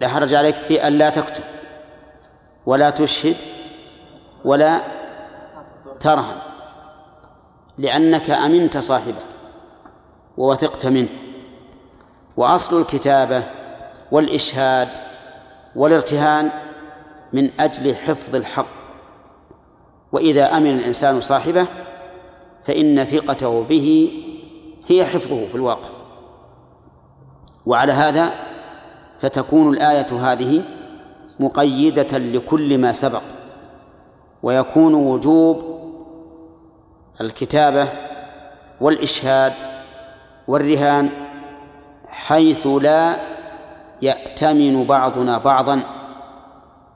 لا حرج عليك في ألا تكتب ولا تشهد ولا ترهن. لأنك أمنت صاحبه ووثقت منه. وأصل الكتابة والإشهاد والارتهان من أجل حفظ الحق. وإذا أمن الإنسان صاحبه فإن ثقته به هي حفظه في الواقع. وعلى هذا فتكون الآية هذه مقيدة لكل ما سبق ويكون وجوب الكتابة والإشهاد والرهان حيث لا يأتمن بعضنا بعضا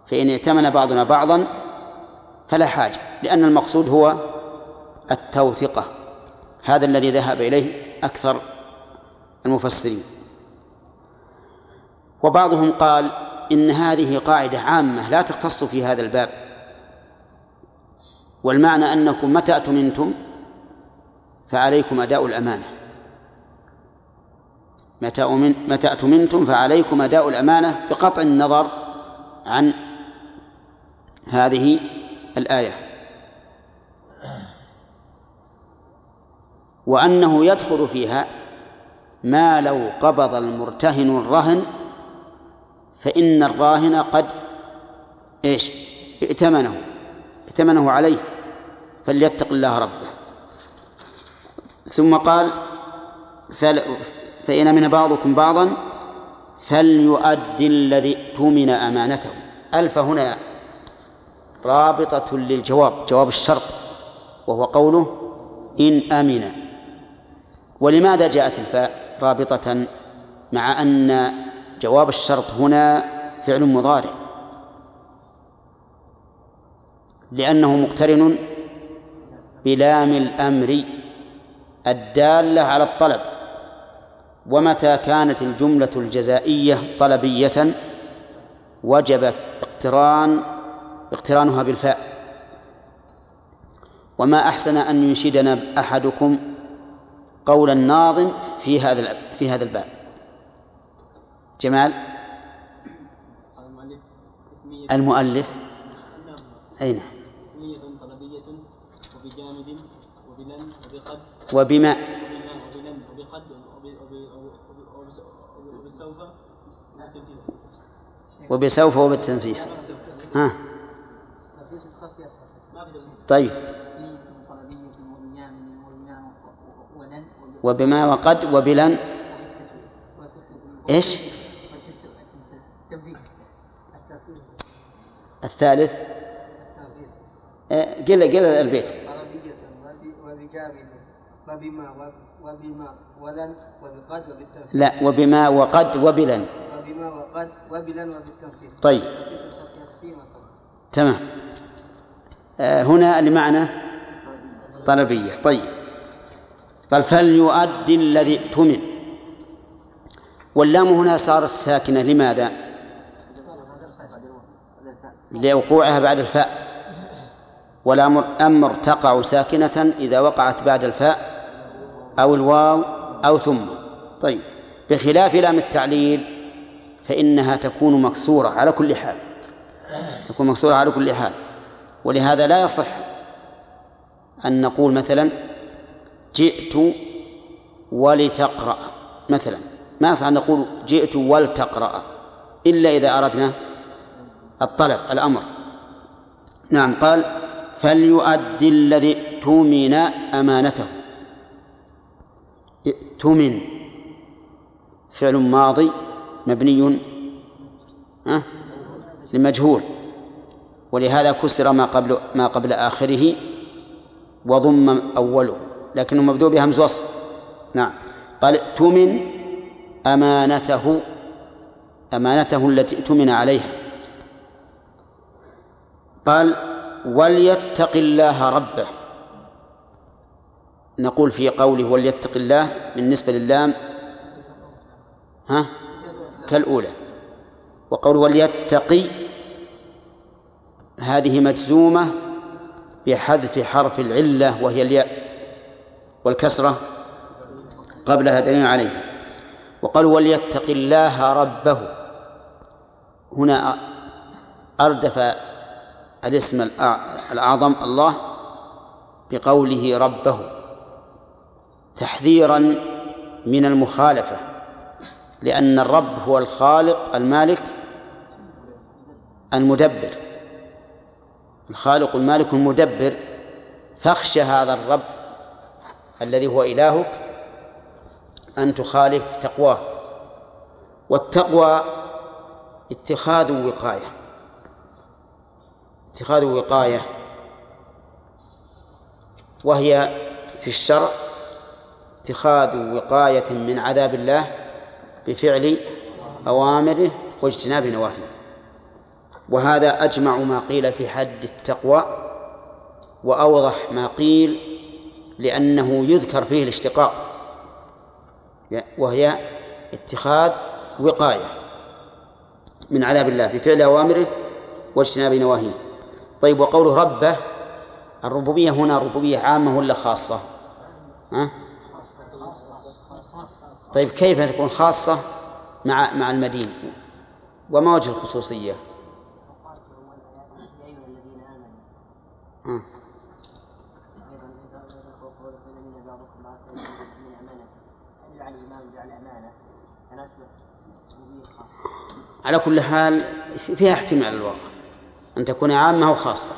فإن ائتمن بعضنا بعضا فلا حاجة لأن المقصود هو التوثقة هذا الذي ذهب إليه أكثر المفسرين. وبعضهم قال إن هذه قاعدة عامة لا تختص في هذا الباب. والمعنى أنكم متى أتمنتم؟ فعليكم أداء الأمانة. متى متى أتمنتم؟ فعليكم أداء الأمانة بقطع النظر عن هذه الآية. وأنه يدخل فيها ما لو قبض المرتهن الرهن فإن الراهن قد إيش؟ ائتمنه. ائتمنه عليه فليتق الله ربه. ثم قال فل فإن من بعضكم بعضا فليؤدي الذي اؤتمن أمانته. ألف هنا رابطة للجواب جواب الشرط وهو قوله إن أمن. ولماذا جاءت الفاء رابطة؟ مع أن جواب الشرط هنا فعل مضارع. لأنه مقترن بلام الأمر الدالة على الطلب. ومتى كانت الجملة الجزائية طلبية وجب اقتران اقترانها بالفاء. وما أحسن أن ينشدنا أحدكم قول الناظم في هذا في هذا الباب. جمال؟ المؤلف. المؤلف. نعم. أين اسمية طلبية وبجامد وبلن وبقد وبما وبما وبلن وبقد وب- وب- وب- وبس- وب- وبسوف وبالتنفيس ها. طيب. وبما وقد وبلن. إيش؟ الثالث. آه، قل قل البيت. وبما وب- وبما ولن وبقد وبالتنفيذ لا وبما وقد وبلن. وبما وقد وبلا وبالتنفيس طيب. تمام. آه هنا المعنى طلبية. طيب. قال فليؤدي الذي ائتمن واللام هنا صارت ساكنة. لماذا؟ لوقوعها بعد الفاء. والأمر أمر تقع ساكنة إذا وقعت بعد الفاء. أو الواو أو ثم. طيب. بخلاف لام التعليل فإنها تكون مكسورة على كل حال. تكون مكسورة على كل حال. ولهذا لا يصح أن نقول مثلا جئت ولتقرأ. مثلا. ما يصح أن نقول جئت ولتقرأ إلا إذا أردنا الطلب الأمر. نعم قال فليؤدي الذي ائتمن أمانته. ائتمن. فعل ماضي مبني أه؟ لمجهول ولهذا كسر ما قبل ما قبل آخره وضم أوله لكنه مبدوء بهمز وصل نعم. قال ائتمن أمانته أمانته التي ائتمن عليها. قال وليتق الله ربه. نقول في قوله وليتق الله بالنسبة للام ها؟ كالأولى. وقوله وليتقي هذه مجزومة بحذف حرف العلة وهي الياء والكسرة قبلها دليل عليها. وقال وليتق الله ربه هنا أردف الاسم الأعظم الله بقوله ربه. تحذيرا من المخالفة لأن الرب هو الخالق المالك المدبر. الخالق المالك المدبر فاخشى هذا الرب الذي هو إلهك أن تخالف تقواه والتقوى اتخاذ وقاية. اتخاذ وقاية وهي في الشرع اتخاذ وقاية من عذاب الله بفعل أوامره واجتناب نواهيه وهذا أجمع ما قيل في حد التقوى وأوضح ما قيل لأنه يذكر فيه الاشتقاق وهي اتخاذ وقاية من عذاب الله بفعل أوامره واجتناب نواهيه طيب وقوله ربه الربوبية هنا ربوبية عامة ولا خاصة؟ ها؟ طيب كيف تكون خاصة مع مع المدين؟ وما وجه الخصوصية؟ ها. على كل حال فيها احتمال الواقع أن تكون عامة أو خاصة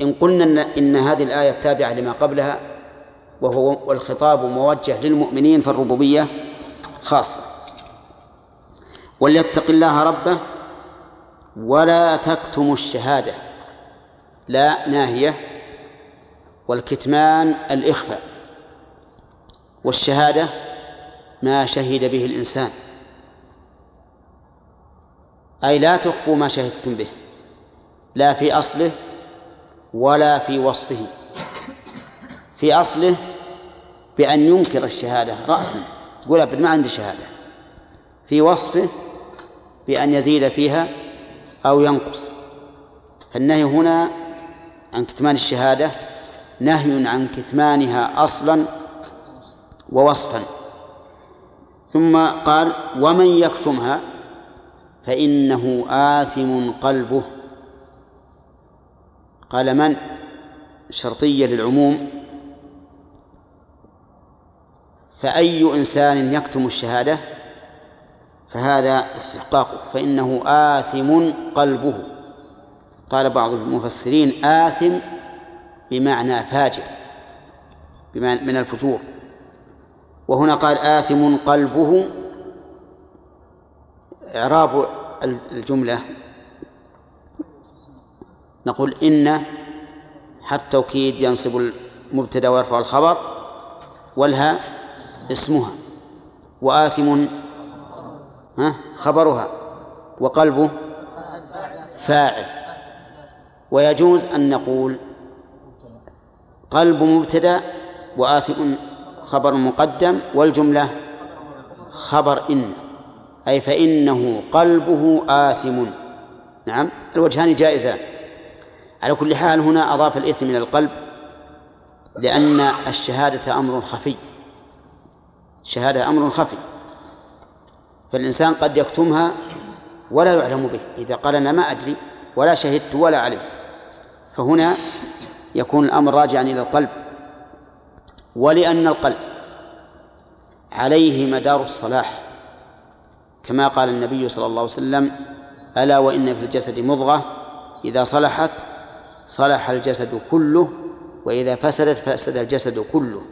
إن قلنا إن, إن هذه الآية تابعة لما قبلها وهو والخطاب موجه للمؤمنين فالربوبية خاصة. وليتق الله ربه ولا تكتموا الشهادة لا ناهية والكتمان الإخفاء. والشهادة ما شهد به الإنسان. أي لا تخفوا ما شهدتم به لا في أصله ولا في وصفه. في أصله بأن ينكر الشهادة رأسا. تقول أبد ما عندي شهادة. في وصفه بأن يزيد فيها أو ينقص. فالنهي هنا عن كتمان الشهادة نهي عن كتمانها أصلا ووصفا. ثم قال ومن يكتمها فإنه آثم قلبه. قال من؟ شرطية للعموم. فأي إنسان يكتم الشهادة فهذا استحقاقه فإنه آثم قلبه. قال بعض المفسرين آثم بمعنى فاجر بمعنى من الفجور. وهنا قال آثم قلبه إعراب الجملة. نقول إن حتى توكيد ينصب المبتدأ ويرفع الخبر والها اسمها. وآثم ها خبرها. وقلبه فاعل. ويجوز أن نقول قلب مبتدأ وآثم خبر مقدم والجملة خبر إن. أي فإنه قلبه آثم. نعم الوجهان جائزان. على كل حال هنا أضاف الإثم إلى القلب لأن الشهادة أمر خفي. الشهادة أمر خفي. فالإنسان قد يكتمها ولا يعلم به. إذا قال أنا ما أدري ولا شهدت ولا علمت. فهنا يكون الأمر راجعا إلى القلب. ولأن القلب عليه مدار الصلاح. كما قال النبي صلى الله عليه وسلم ألا وإن في الجسد مضغة إذا صلحت صلح الجسد كله وإذا فسدت فسد الجسد كله.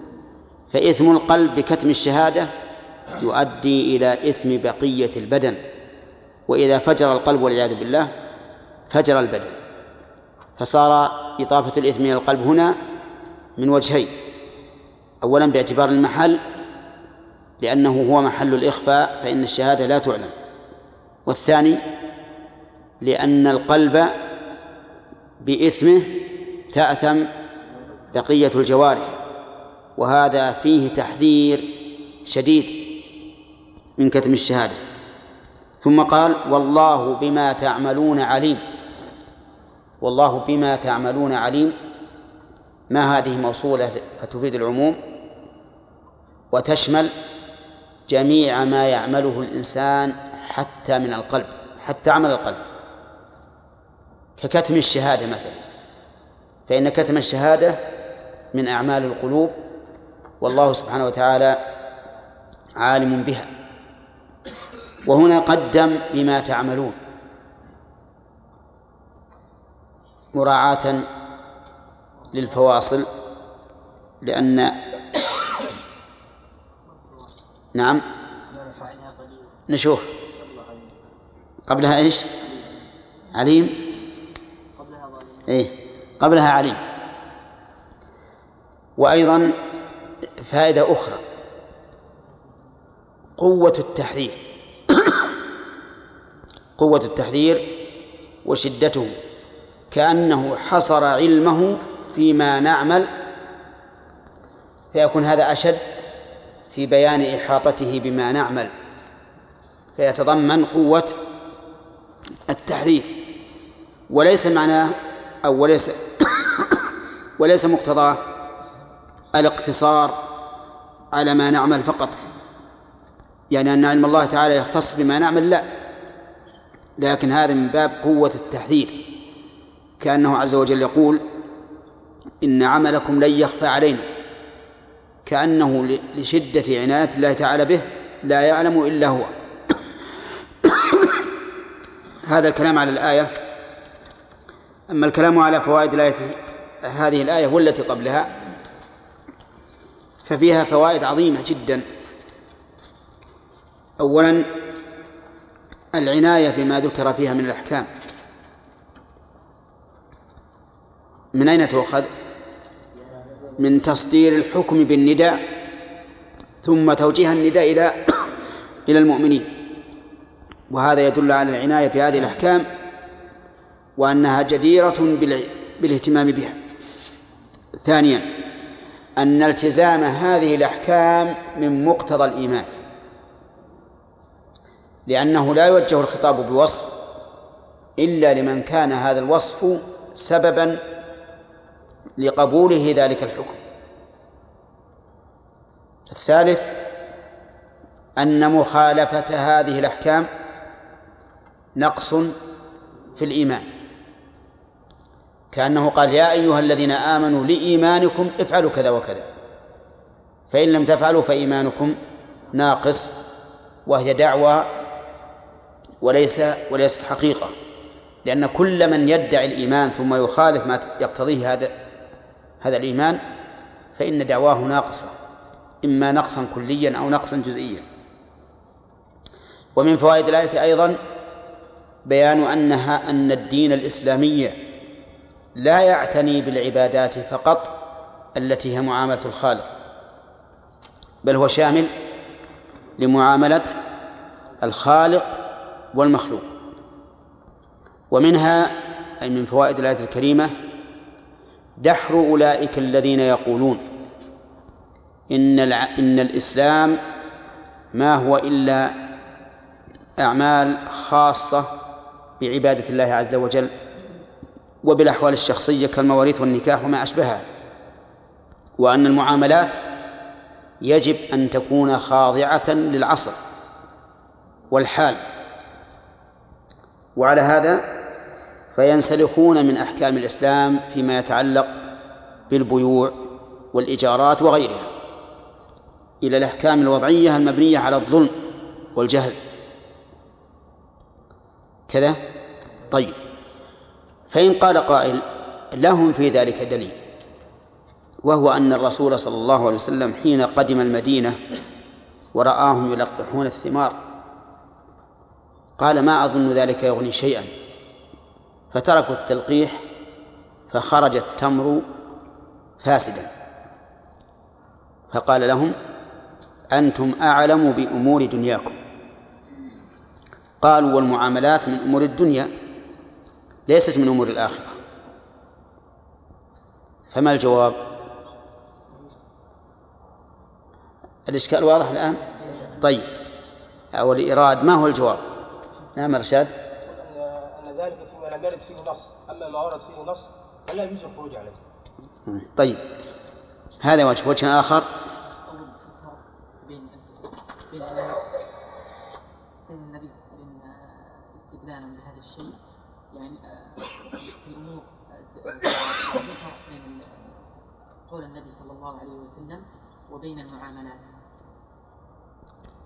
فإثم القلب بكتم الشهادة يؤدي إلى إثم بقية البدن. وإذا فجر القلب والعياذ بالله فجر البدن. فصار إضافة الإثم إلى القلب هنا من وجهين. أولا باعتبار المحل لأنه هو محل الإخفاء فإن الشهادة لا تعلم. والثاني لأن القلب بإثمه تأتم بقية الجوارح. وهذا فيه تحذير شديد من كتم الشهادة. ثم قال والله بما تعملون عليم. والله بما تعملون عليم. ما هذه موصولة فتفيد العموم؟ وتشمل جميع ما يعمله الإنسان حتى من القلب حتى عمل القلب. ككتم الشهادة مثلا فإن كتم الشهادة من أعمال القلوب والله سبحانه وتعالى عالم بها. وهنا قدم بما تعملون. مراعاة للفواصل لأن نعم نشوف. قبلها إيش؟ عليم. إيه قبلها عليم. وأيضا فائدة أخرى. قوة التحذير. قوة التحذير وشدته. كأنه حصر علمه فيما نعمل فيكون هذا أشد في بيان إحاطته بما نعمل. فيتضمن قوة التحذير. وليس معناه أو وليس وليس مقتضاه الاقتصار على ما نعمل فقط. يعني أن علم الله تعالى يختص بما نعمل لا. لكن هذا من باب قوة التحذير. كأنه عز وجل يقول إن عملكم لن يخفى علينا. كأنه لشدة عناية الله تعالى به لا يعلم إلا هو. هذا الكلام على الآية. أما الكلام على فوائد الآية هذه الآية والتي قبلها ففيها فوائد عظيمة جدا. أولا العناية بما ذكر فيها من الأحكام. من أين تؤخذ؟ من تصدير الحكم بالنداء ثم توجيه النداء إلى إلى المؤمنين. وهذا يدل على العناية بهذه الأحكام وأنها جديرة بالاهتمام بها. ثانيا أن التزام هذه الأحكام من مقتضى الإيمان. لأنه لا يوجه الخطاب بوصف إلا لمن كان هذا الوصف سببا لقبوله ذلك الحكم. الثالث أن مخالفة هذه الأحكام نقص في الإيمان. كأنه قال يا أيها الذين آمنوا لإيمانكم افعلوا كذا وكذا. فإن لم تفعلوا فإيمانكم ناقص وهي دعوة وليس وليست حقيقة. لأن كل من يدعي الإيمان ثم يخالف ما يقتضيه هذا هذا الإيمان فإن دعواه ناقصة إما نقصا كليا أو نقصا جزئيا. ومن فوائد الآية أيضا بيان أنها أن الدين الإسلامي لا يعتني بالعبادات فقط التي هي معاملة الخالق بل هو شامل لمعاملة الخالق والمخلوق. ومنها أي من فوائد الآية الكريمة دحر أولئك الذين يقولون إن إن الإسلام ما هو إلا أعمال خاصة بعبادة الله عز وجل. وبالأحوال الشخصية كالمواريث والنكاح وما أشبهها وأن المعاملات يجب أن تكون خاضعة للعصر والحال. وعلى هذا فينسلخون من أحكام الإسلام فيما يتعلق بالبيوع والإيجارات وغيرها إلى الأحكام الوضعية المبنية على الظلم والجهل. كذا؟ طيب. فإن قال قائل لهم في ذلك دليل وهو أن الرسول صلى الله عليه وسلم حين قدم المدينة ورآهم يلقحون الثمار قال ما أظن ذلك يغني شيئا. فتركوا التلقيح فخرج التمر فاسدا. فقال لهم أنتم أعلم بأمور دنياكم. قالوا والمعاملات من أمور الدنيا. ليست من أمور الآخرة. فما الجواب؟ الإشكال واضح الآن؟ طيب. أو الإيراد ما هو الجواب؟ نعم رشاد أن ذلك فيما لم يرد فيه نص. أما ما ورد فيه نص فلا يجوز الخروج عليه. طيب. هذا وجه وجه آخر. أول في فرق بين النبي بين استدلالا بهذا الشيء. يعني آه، في الأمور الز- في فرق بين قول النبي صلى الله عليه وسلم وبين المعاملات.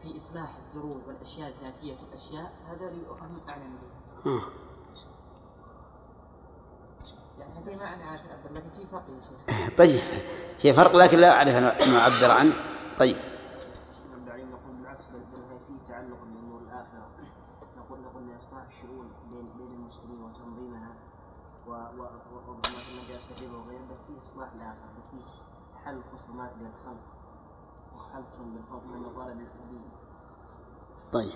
في إصلاح الزروع والأشياء الذاتية الأشياء هذا اللي أعلم به. آه. يعني هذا ما أنا عارف أعبر لكن في فرق يا شيخ. طيب في فرق لكن لا أعرف أن أعبر عنه. طيب. نقول بالعكس بل هي فيه تعلق بامور الآخرة. نقول نقول من اصلاح الشؤون. المسلمين وتنظيمها و و و- وما ما جاء في الربا وغيره بل فيه إصلاح الاخره بل فيه حل الخصومات بين الخلق وحلقهم بالفضل من طالب الدين طيب.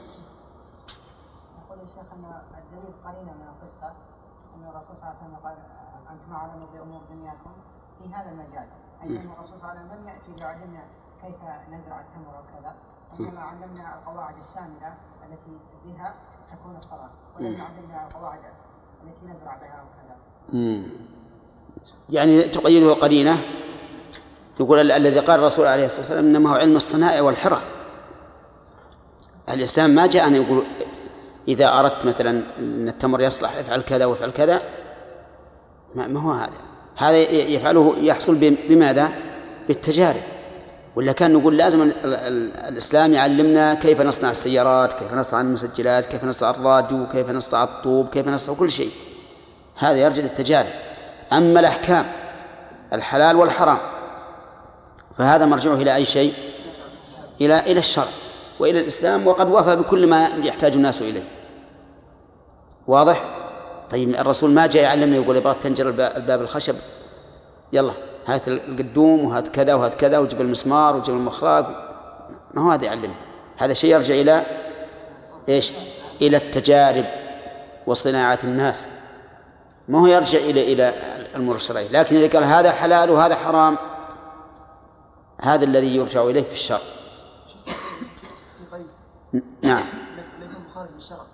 يقول الشيخ أن الدليل قرينه من القصة أن الرسول صلى الله عليه وسلم قال أنتم اعلموا بأمور دنياكم في هذا المجال. أي أن الرسول صلى الله عليه وسلم لم يأتي ليعلمنا كيف نزرع التمر وكذا إنما علمنا القواعد الشاملة التي بها تكون الصلاة ولم يعلمنا القواعد التي نزرع بها وكذا. يعني تقيده القرينة يقول ال- الذي قال الرسول عليه الصلاة والسلام إنما هو علم الصنائع والحرف. الإسلام ما جاء أن يقول إذا أردت مثلا أن التمر يصلح افعل كذا وافعل كذا ما, هو هذا. هذا يفعله يحصل بم- بماذا؟ بالتجارب. ولا كان نقول لازم ال- ال- الإسلام يعلمنا كيف نصنع السيارات كيف نصنع المسجلات كيف نصنع الراديو كيف نصنع الطوب كيف نصنع كل شيء. هذا يرجع للتجارب. أما الأحكام الحلال والحرام فهذا مرجعه إلى أي شيء؟ إلى إلى الشرع. وإلى الإسلام وقد وفى بكل ما يحتاج الناس إليه. واضح؟ طيب الرسول ما جاء يعلمنا يقول يبغى تنجر الب- الباب الخشب؟ يلا. هات القدوم وهات كذا وهات كذا وجيب المسمار وجيب المخراج. ما هو هذا يعلمنا هذا شيء يرجع إلى إيش؟ إلى التجارب وصناعة الناس. ما هو يرجع إلى إلى الأمور الشرعية لكن إذا قال هذا حلال وهذا حرام هذا الذي يرجع إليه في الشرع. نعم. لا يكون مخالف للشرع.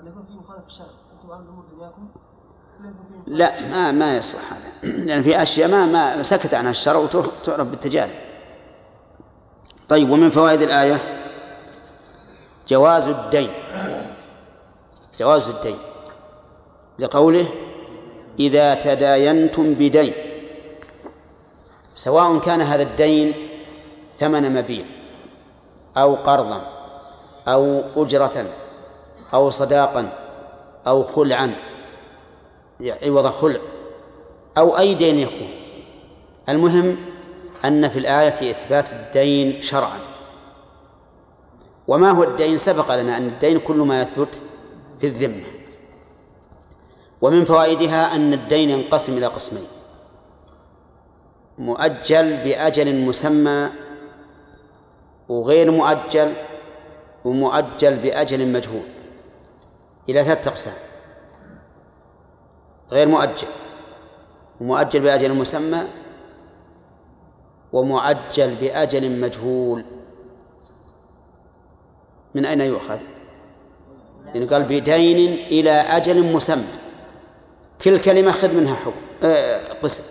أن يكون في مخالف للشرع. أنتم أعلم بأمور دنياكم لا ما ما يصح هذا. لأن في أشياء ما ما سكت عنها. الشرع وتعرف بالتجارب. طيب ومن فوائد الآية؟ جواز الدين. جواز الدين. لقوله إذا تداينتم بدين. سواء كان هذا الدين ثمن مبيع أو قرضا أو أجرة أو صداقا أو خلعا عوض خلع أو أي دين يكون. المهم أن في الآية إثبات الدين شرعا. وما هو الدين؟ سبق لنا أن الدين كل ما يثبت في الذمة. ومن فوائدها أن الدين ينقسم إلى قسمين. مؤجل بأجل مسمى وغير مؤجل ومؤجل بأجل مجهول. إلى ثلاثة أقسام. غير مؤجل. ومؤجل بأجل مسمى ومعجل بأجل مجهول. من أين يؤخذ؟ يعني قال بدين إلى أجل مسمى. كل كلمة خذ منها حكم آه قسم.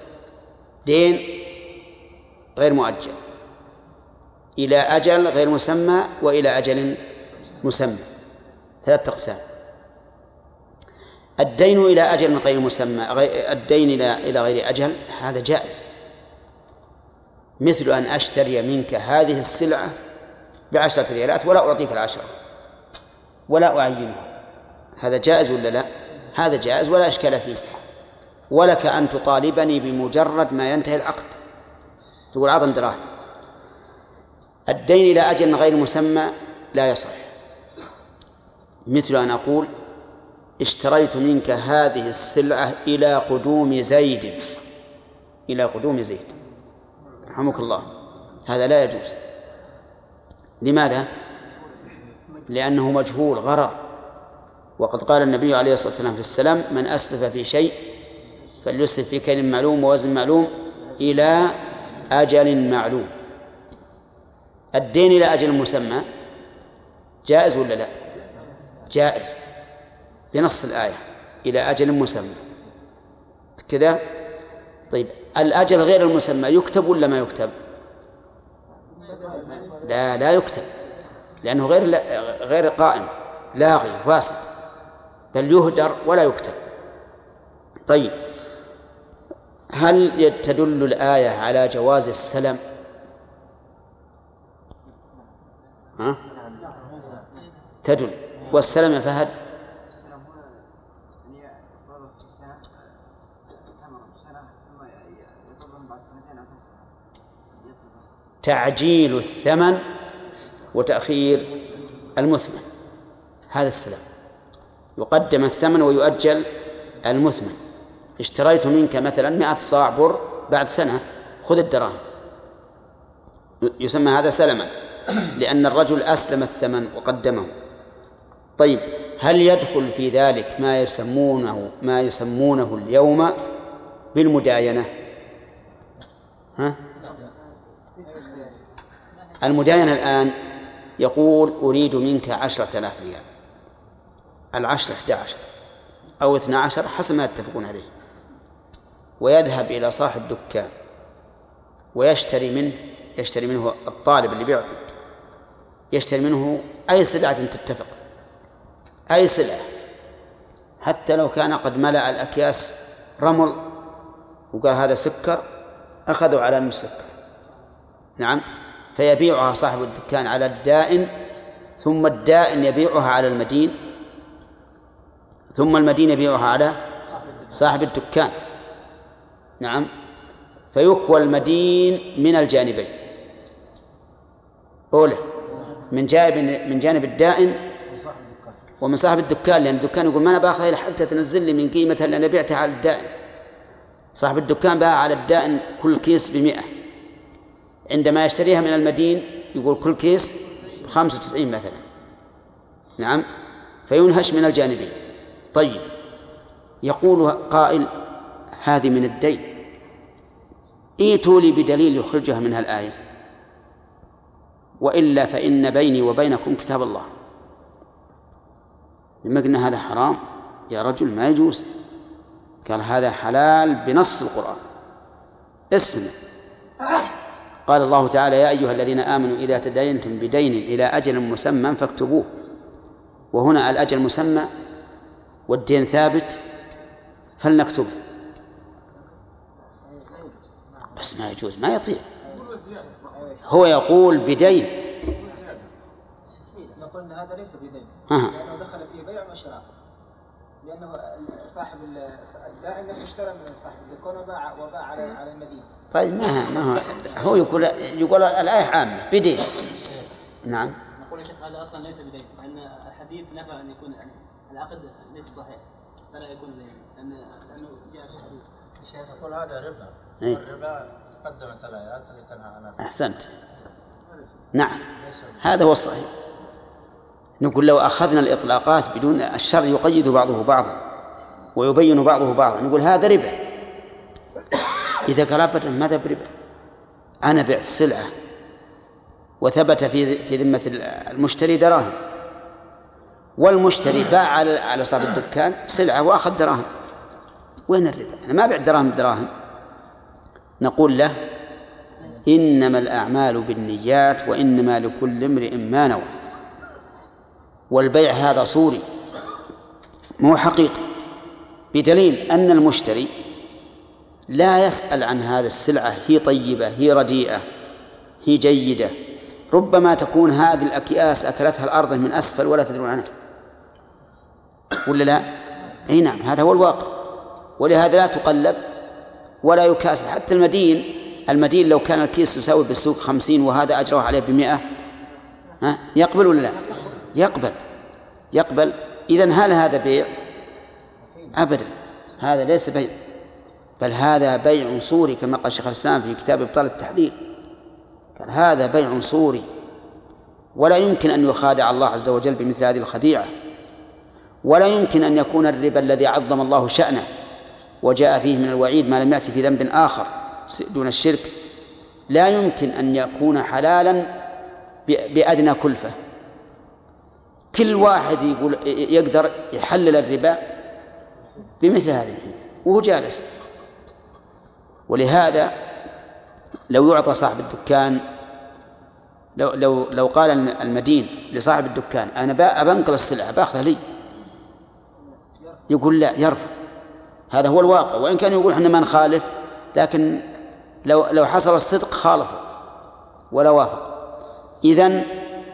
دين غير مؤجل. إلى أجل غير مسمى وإلى أجل مسمى. ثلاثة أقسام. الدين إلى أجل غير مسمى الدين إلى إلى غير أجل هذا جائز. مثل أن أشتري منك هذه السلعة بعشرة ريالات ولا أعطيك العشرة ولا أعينها. هذا جائز ولا لا؟ هذا جائز ولا إشكال فيه. ولك أن تطالبني بمجرد ما ينتهي العقد. تقول أعطني دراهم. الدين إلى أجل غير مسمى لا يصح. مثل أن أقول اشتريت منك هذه السلعة إلى قدوم زيد. إلى قدوم زيد. رحمك الله. هذا لا يجوز. لماذا؟ لأنه مجهول غرر. وقد قال النبي عليه الصلاة والسلام في السلام من أسلف في شيء فليسلف في كيل معلوم ووزن معلوم إلى أجل معلوم. الدين إلى أجل مسمى. جائز ولا لا؟ جائز. بنص الآية إلى أجل مسمى كذا طيب الأجل غير المسمى يكتب ولا ما يكتب؟ لا لا يكتب لأنه غير غير قائم لاغي فاسد بل يهدر ولا يكتب طيب هل تدل الآية على جواز السلم؟ ها؟ تدل والسلم يا فهد تمر ثم يقبضهم بعد سنتين أو ثلاث سنوات. تعجيل الثمن وتأخير المثمن. هذا السلام. يقدم الثمن ويؤجل المثمن. اشتريت منك مثلا مئة صاع بر بعد سنة. خذ الدراهم. يسمى هذا سلما. لأن الرجل أسلم الثمن وقدمه. طيب هل يدخل في ذلك ما يسمونه ما يسمونه اليوم بالمداينة؟ ها؟ المداينة الآن يقول أريد منك عشرة آلاف ريال. العشرة 11 أو 12 حسب ما يتفقون عليه. ويذهب إلى صاحب دكان ويشتري منه يشتري منه الطالب اللي بيعطي يشتري منه أي سلعة تتفق. أي سلعة حتى لو كان قد ملأ الأكياس رمل وقال هذا سكر أخذوا على أنه سكر. نعم؟ فيبيعها صاحب الدكان على الدائن ثم الدائن يبيعها على المدين ثم المدين يبيعها على صاحب الدكان. نعم؟ فيكوى المدين من الجانبين. أولى من جانب من جانب الدائن ومن صاحب الدكان لأن الدكان يقول ما أنا باخذها إلا حتى تنزل لي من قيمتها أنا بعتها على الدائن. صاحب الدكان باع على الدائن كل كيس بمئة. عندما يشتريها من المدين يقول كل كيس بخمسة وتسعين مثلا. نعم؟ فينهش من الجانبين. طيب. يقول قائل هذه من الدين. ائتوا لي بدليل يخرجها منها الآية. وإلا فإن بيني وبينكم كتاب الله. لما قلنا هذا حرام؟ يا رجل ما يجوز. قال هذا حلال بنص القرآن. اسمع قال الله تعالى يا أيها الذين آمنوا إذا تداينتم بدين إلى أجل مسمى فاكتبوه. وهنا الأجل مسمى والدين ثابت فلنكتبه بس ما يجوز ما يطيع. هو يقول بدين. أن هذا ليس بدين أها. لأنه دخل فيه بيع وشراء. لأنه صاحب الدائن نفسه اشترى من صاحب الدكان وباع وباع على على المدينة. طيب ما ما هو؟ هو يقول يقول الآية عامة بدين نعم. نقول يا شيخ هذا أصلا ليس بدين لأن الحديث نفى أن يكون يعني العقد ليس صحيح فلا يكون دين لأن لأنه جاء في الحديث الشيخ يقول هذا ربا. إيه. الربا قدمت الآيات اللي تنهى عن أحسنت نعم. هذا هو الصحيح. نقول لو أخذنا الإطلاقات بدون الشر يقيد بعضه بعضا ويبين بعضه بعضا نقول هذا ربا. إذا قال أبدا ماذا بربا؟ أنا بعت سلعة وثبت في في ذمة المشتري دراهم. والمشتري باع على على صاحب الدكان سلعة وأخذ دراهم. وين الربا؟ أنا ما بعت دراهم بدراهم. نقول له إنما الأعمال بالنيات وإنما لكل امرئ ما نوى. والبيع هذا صوري. مو حقيقي. بدليل أن المشتري لا يسأل عن هذا السلعة هي طيبة هي رديئة هي جيدة. ربما تكون هذه الأكياس أكلتها الأرض من أسفل ولا تدرون عنها. ولا لا؟ أي نعم هذا هو الواقع. ولهذا لا تقلب ولا يكاسر حتى المدين المدين لو كان الكيس يساوي بالسوق خمسين وهذا أجره عليه بمئة ها؟ يقبل ولا لا؟ يقبل. يقبل. إذن هل هذا بيع؟ أبدا. هذا ليس بيع. بل هذا بيع صوري كما قال شيخ الإسلام في كتاب إبطال التحليل. قال هذا بيع صوري. ولا يمكن أن يخادع الله عز وجل بمثل هذه الخديعة. ولا يمكن أن يكون الربا الذي عظم الله شأنه وجاء فيه من الوعيد ما لم يأتي في ذنب آخر دون الشرك. لا يمكن أن يكون حلالا بأدنى كلفة. كل واحد يقول يقدر يحلل الربا بمثل هذه وهو جالس. ولهذا لو يعطى صاحب الدكان لو لو لو قال المدين لصاحب الدكان أنا بنقل السلعه باخذها لي. يقول لا يرفض. هذا هو الواقع. وإن كان يقول إحنا ما نخالف لكن لو لو حصل الصدق خالف ولا وافق. اذا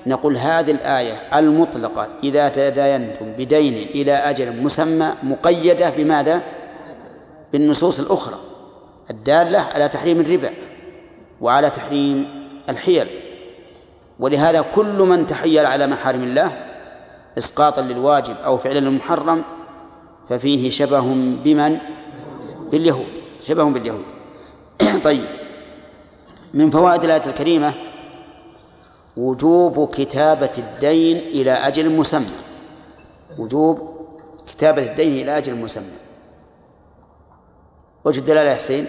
نقول هذه الآية المطلقة إذا تداينتم بدين إلى أجل مسمى مقيدة بماذا؟ بالنصوص الأخرى. الدالة على تحريم الربا وعلى تحريم الحيل. ولهذا كل من تحيل على محارم الله إسقاطا للواجب أو فعلا للمحرم ففيه شبه بمن؟ باليهود. شبه باليهود. طيب. من فوائد الآية الكريمة وجوب كتابة الدين إلى أجل مسمى. وجوب كتابة الدين إلى أجل مسمى. وجه الدلالة يا حسين؟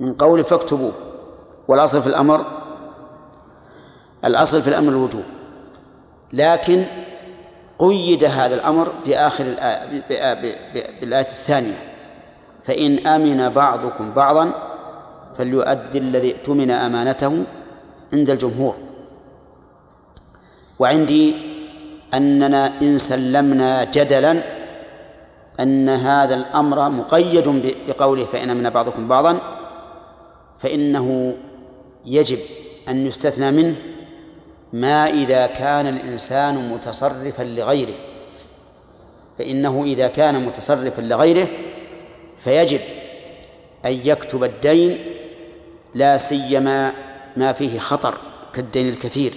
من قول فاكتبوه. والأصل في الأمر؟ الأصل في الأمر الوجوب. لكن قيد هذا الأمر في آخر الآية بالآية الثانية. فإن أمن بعضكم بعضا فليؤدي الذي اؤتمن أمانته عند الجمهور. وعندي أننا إن سلمنا جدلا أن هذا الأمر مقيد بقوله فإن أمن بعضكم بعضا فإنه يجب أن يستثنى منه ما إذا كان الإنسان متصرفا لغيره. فإنه إذا كان متصرفا لغيره فيجب أن يكتب الدين لا سيما ما فيه خطر كالدين الكثير.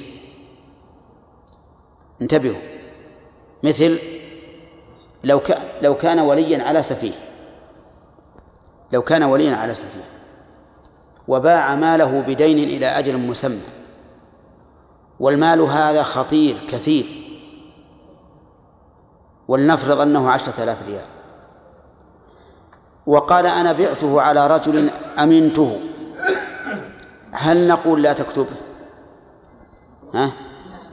انتبهوا. مثل لو كان لو كان وليا على سفيه. لو كان وليا على سفيه. وباع ماله بدين إلى أجل مسمى. والمال هذا خطير كثير. ولنفرض أنه عشرة آلاف ريال. وقال أنا بعته على رجل أمنته. هل نقول لا تكتب؟ ها؟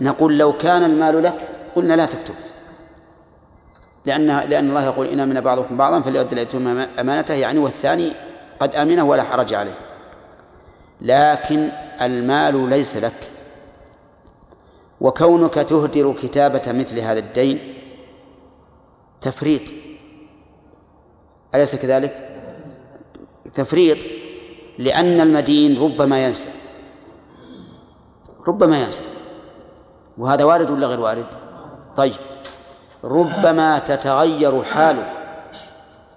نقول لو كان المال لك قلنا لا تكتب. لأن لأن الله يقول إن من بعضكم بعضا فليؤدي الذي أمانته يعني والثاني قد أمنه ولا حرج عليه. لكن المال ليس لك. وكونك تهدر كتابة مثل هذا الدين تفريط. أليس كذلك؟ تفريط لأن المدين ربما ينسى. ربما ينسى. وهذا وارد ولا غير وارد؟ طيب. ربما تتغير حاله.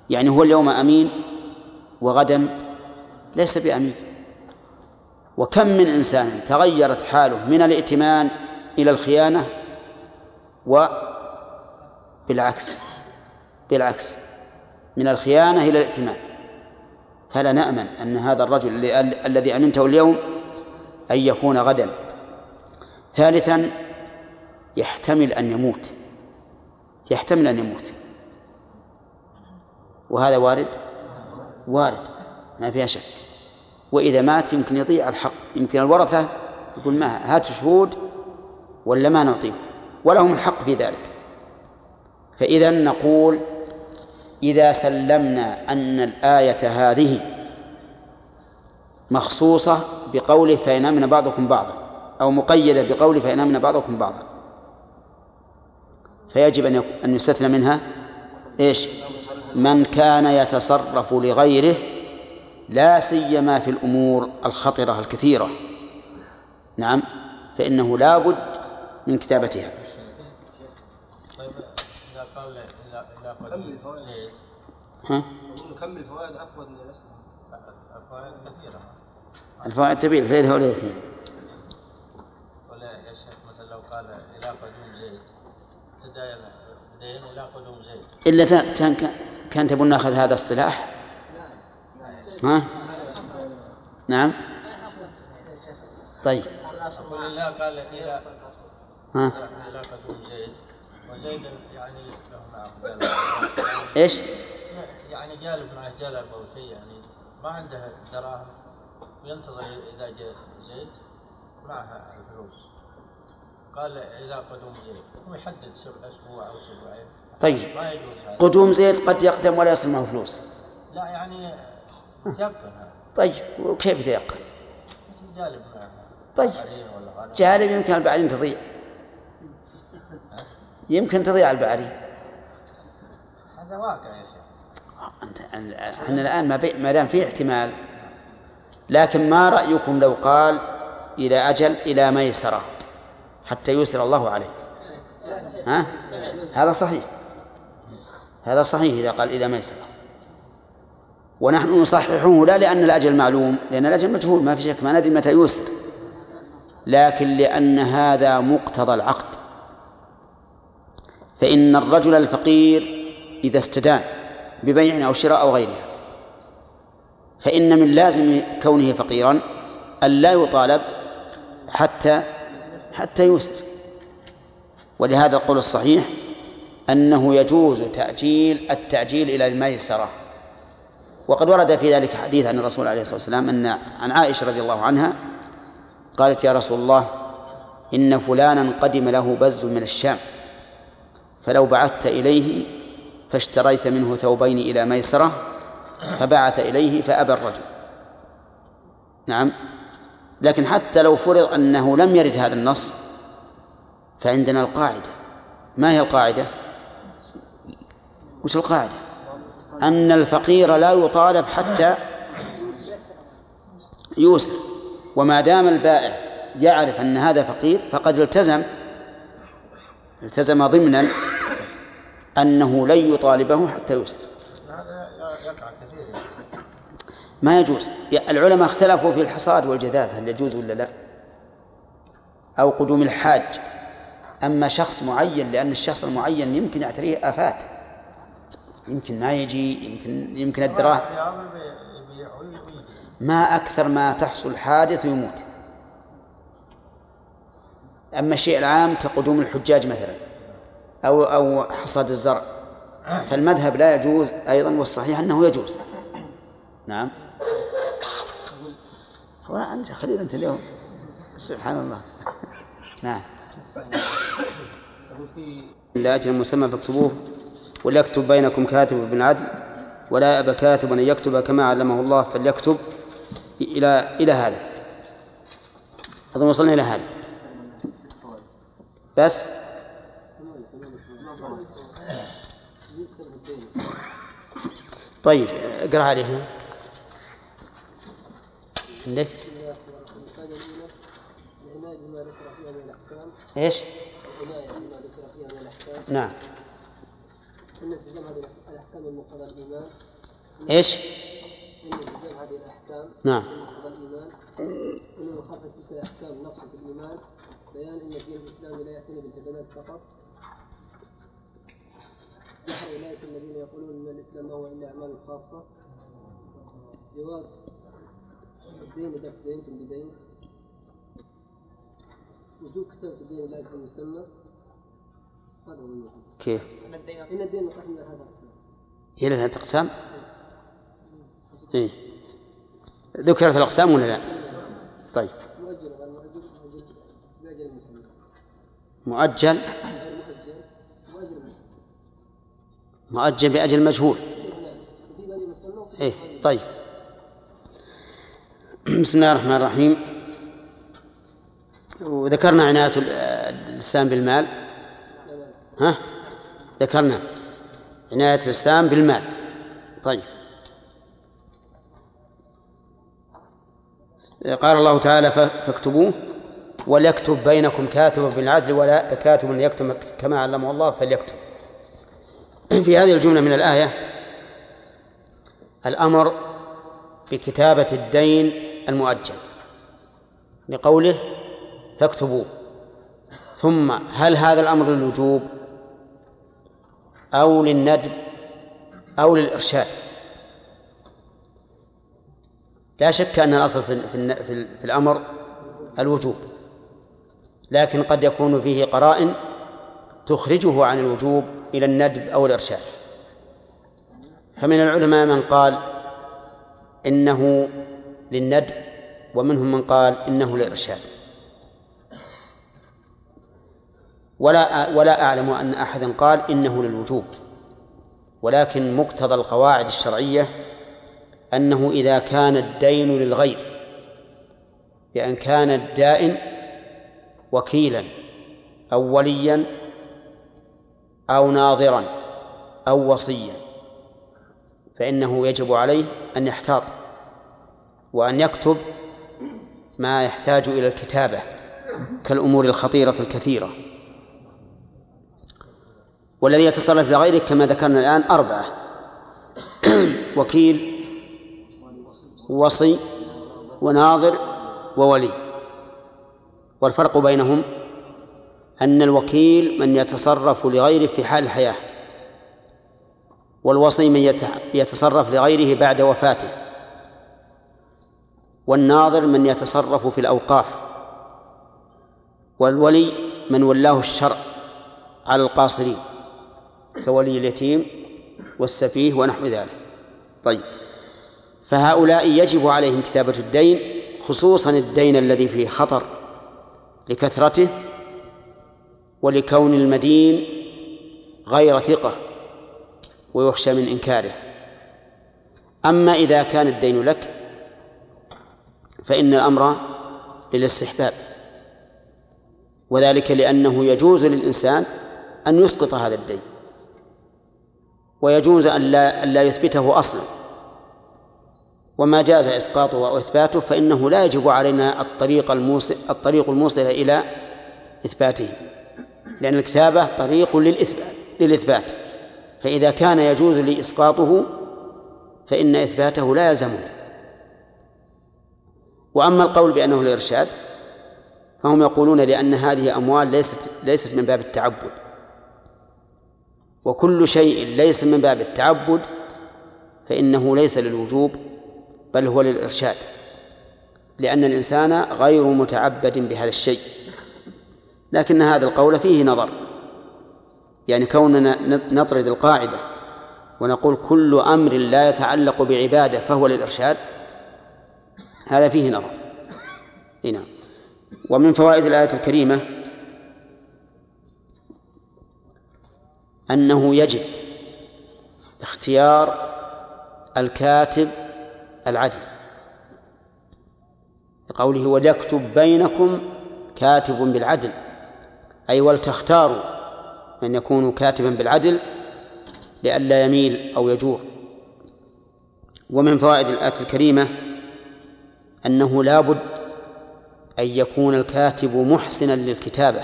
يعني هو اليوم أمين وغدا ليس بأمين. وكم من إنسان تغيرت حاله من الائتمان إلى الخيانة وبالعكس بالعكس. من الخيانة إلى الائتمان. فلا نأمن أن هذا الرجل الذي أمنته اليوم أن يكون غدا. ثالثا يحتمل أن يموت. يحتمل أن يموت. وهذا وارد؟ وارد. ما فيها شك. وإذا مات يمكن يضيع الحق. يمكن الورثة يقول ما هاتوا شهود ولا ما نعطيكم ولهم الحق في ذلك. فإذا نقول إذا سلمنا أن الآية هذه مخصوصة بقوله فإن أمن بعضكم بعضا أو مقيدة بقوله فإن أمن بعضكم بعضا. فيجب أن أن يستثنى منها إيش؟ من كان يتصرف لغيره لا سيما في الأمور الخطرة الكثيرة. نعم فإنه لا بد من كتابتها قال كمل فوائد. زيد ها؟ نكمل فوائد عفوا الفوائد كثيرة. الفوائد تبين ليلة وليلتين ولا يا شيخ مثلا لو قال إلى قدوم زيد. تداين تداين إلى قدوم زيد. إلا كان كان تبون نأخذ هذا اصطلاح؟ ها؟ نعم. طيب. قال إلى ها؟ إلى قدوم زيد. وزيد يعني له معه قلب إيش؟ يعني جالب معه جلب أو شيء يعني ما عنده دراهم. وينتظر إذا جاء زيد معها الفلوس. قال إلى قدوم زيد. هو يحدد سبع أسبوع أو أسبوعين طيب. ما يجوز هذا. قدوم زيد قد يقدم ولا يصل معه فلوس؟ لا يعني تيقن هذا. طيب وكيف يتيقن؟ جالب معه. طيب. جالب يمكن البعرين تضيع. يمكن تضيع البعرين هذا واقع يا شيخ. أنت إحنا الآن ما, دام في احتمال لكن ما رأيكم لو قال إلى أجل إلى ميسرة حتى يسر الله عليه ها؟ هذا صحيح. هذا صحيح إذا قال إلى ميسرة. ونحن نصححه لا لأن الأجل معلوم لأن الأجل مجهول ما في شك ما ندري متى يسر لكن لأن هذا مقتضى العقد. فإن الرجل الفقير إذا استدان ببيع أو شراء أو غيرها فإن من لازم كونه فقيرا أن لا يطالب حتى حتى يسر ولهذا القول الصحيح أنه يجوز تأجيل التأجيل إلى الميسرة. وقد ورد في ذلك حديث عن الرسول عليه الصلاة والسلام أن عن عائشة رضي الله عنها قالت يا رسول الله إن فلانا قدم له بز من الشام. فلو بعثت إليه فاشتريت منه ثوبين إلى ميسرة فبعث إليه فأبى الرجل. نعم. لكن حتى لو فرض أنه لم يرد هذا النص فعندنا القاعدة. ما هي القاعدة؟ وش القاعدة؟ أن الفقير لا يطالب حتى يوسر. وما دام البائع يعرف أن هذا فقير فقد التزم التزم ضمنا أنه لن يطالبه حتى شيخ. ما يجوز. العلماء اختلفوا في الحصاد والجذاذ هل يجوز ولا لا؟ أو قدوم الحاج. أما شخص معين لأن الشخص المعين يمكن يعتريه آفات. يمكن ما يجي يمكن يمكن الدراهم. ما أكثر ما تحصل حادث ويموت أما الشيء العام كقدوم الحجاج مثلا أو أو حصاد الزرع. فالمذهب لا يجوز أيضا والصحيح أنه يجوز. نعم. هو أنت خليل أنت اليوم. سبحان الله. نعم. إلا أجل مسمى فاكتبوه وليكتب بينكم كاتب بالعدل ولا يأبى كاتب أن يكتب كما علمه الله فليكتب إلى إلى هذا. أظن وصلنا إلى هذا. بس. طيب اقرأ عليه. هنا عندك؟ إيش؟ نعم. أن التزام هذه الأحكام من مقتضى الإيمان إيش؟ أن التزام هذه الأحكام نعم. من مقتضى الإيمان أن مخالفة تلك الأحكام نقص في الإيمان بيان أن الدين الإسلامي لا يعتني بالعبادات فقط. نحو أولئك الذين يقولون أن الإسلام ما هو إلا أعمال خاصة. جواز الدين دفع دين بدين وجوب كتابة الدين لا يكون مسمى. هذا هو كيف؟ إن الدين انقسم إلى هذا الأقسام. إلى ثلاثة أقسام إيه. ذكرت الأقسام ولا لا؟ طيب مؤجل غير مؤجل مؤجل بأجل مسمى مؤجل. مؤجل بأجل مجهول. إيه طيب. بسم الله الرحمن الرحيم. وذكرنا عناية ال- الإسلام بالمال. ها؟ ذكرنا عناية الإسلام بالمال. طيب. قال الله تعالى فاكتبوه وليكتب بينكم كاتب بالعدل ولا كاتب يكتب كما علمه الله فليكتب. في هذه الجملة من الآية الأمر بكتابة الدين المؤجل لقوله فاكتبوه. ثم هل هذا الأمر للوجوب؟ أو للندب؟ أو للإرشاد؟ لا شك أن الأصل في, في, الأمر الوجوب. لكن قد يكون فيه قرائن تخرجه عن الوجوب إلى الندب أو الإرشاد. فمن العلماء من قال إنه للندب ومنهم من قال إنه للإرشاد. ولا ولا أعلم أن أحدا قال إنه للوجوب ولكن مقتضى القواعد الشرعية أنه إذا كان الدين للغير بأن كان الدائن وكيلا أو وليا أو ناظرا أو وصيا. فإنه يجب عليه أن يحتاط وأن يكتب ما يحتاج إلى الكتابة كالأمور الخطيرة الكثيرة. والذي يتصرف لغيره كما ذكرنا الآن أربعة وكيل وصي وناظر وولي. والفرق بينهم أن الوكيل من يتصرف لغيره في حال الحياة والوصي من يتصرف لغيره بعد وفاته والناظر من يتصرف في الأوقاف والولي من ولاه الشرع على القاصرين كولي اليتيم والسفيه ونحو ذلك. طيب. فهؤلاء يجب عليهم كتابة الدين خصوصا الدين الذي فيه خطر. لكثرته ولكون المدين غير ثقة ويخشى من إنكاره. أما إذا كان الدين لك فإن الأمر للاستحباب وذلك لأنه يجوز للإنسان أن يسقط هذا الدين ويجوز أن لا, أن لا يثبته أصلا. وما جاز إسقاطه أو إثباته فإنه لا يجب علينا الطريق الموصل الطريق الموصل إلى إثباته لأن الكتابة طريق للإثبات للإثبات. فإذا كان يجوز لي إسقاطه فإن إثباته لا يلزمني وأما القول بأنه الإرشاد فهم يقولون لأن هذه أموال ليست ليست من باب التعبد. وكل شيء ليس من باب التعبد فإنه ليس للوجوب بل هو للإرشاد لأن الإنسان غير متعبد بهذا الشيء. لكن هذا القول فيه نظر يعني كوننا نطرد القاعدة ونقول كل أمر لا يتعلق بعبادة فهو للإرشاد هذا فيه نظر. هنا ومن فوائد الآية الكريمة أنه يجب اختيار الكاتب العدل. لقوله وليكتب بينكم كاتب بالعدل أي ولتختاروا من يكون كاتبا بالعدل لئلا يميل أو يجور. ومن فوائد الآية الكريمة أنه لا بد أن يكون الكاتب محسنا للكتابة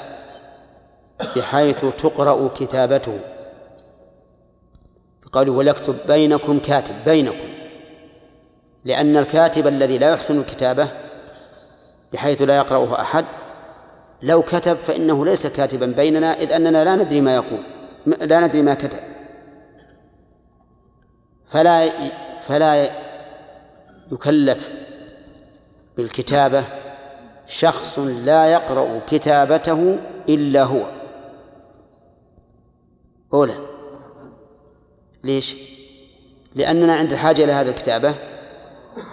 بحيث تقرأ كتابته. قوله وليكتب بينكم كاتب بينكم. لأن الكاتب الذي لا يحسن الكتابة بحيث لا يقرأه أحد لو كتب فإنه ليس كاتبا بيننا إذ أننا لا ندري ما يقول لا ندري ما كتب. فلا فلا يكلف بالكتابة شخص لا يقرأ كتابته إلا هو. أولى ليش؟ لأننا عند الحاجة إلى هذه الكتابة.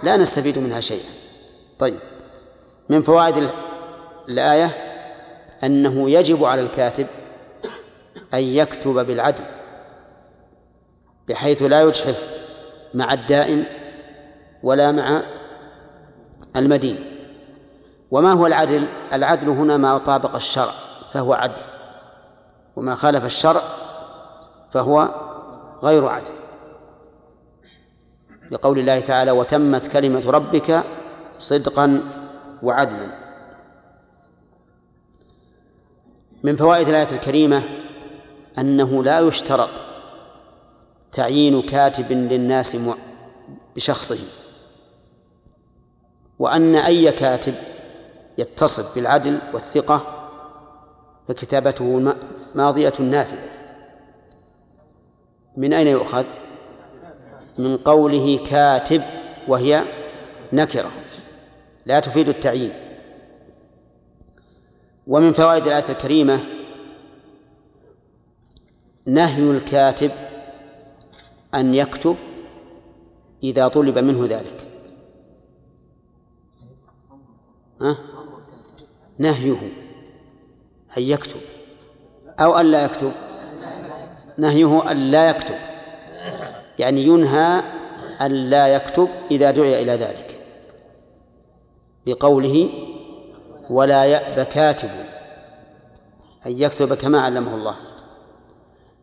لا نستفيد منها شيئا. طيب من فوائد الآية أنه يجب على الكاتب أن يكتب بالعدل بحيث لا يجحف مع الدائن ولا مع المدين. وما هو العدل؟ العدل هنا ما طابق الشرع فهو عدل وما خالف الشرع فهو غير عدل. لقول الله تعالى وتمت كلمة ربك صدقا وعدلا من فوائد الآية الكريمة أنه لا يشترط تعيين كاتب للناس بشخصه وأن أي كاتب يتصف بالعدل والثقة فكتابته ماضية نافذة من أين يؤخذ؟ من قوله كاتب وهي نكرة لا تفيد التعيين. ومن فوائد الآية الكريمة نهي الكاتب أن يكتب إذا طلب منه ذلك. أه؟ نهيه أن يكتب أو أن لا يكتب. نهيه أن لا يكتب. يعني ينهى أن لا يكتب إذا دعي إلى ذلك. بقوله ولا يأب كاتب أن يكتب كما علمه الله.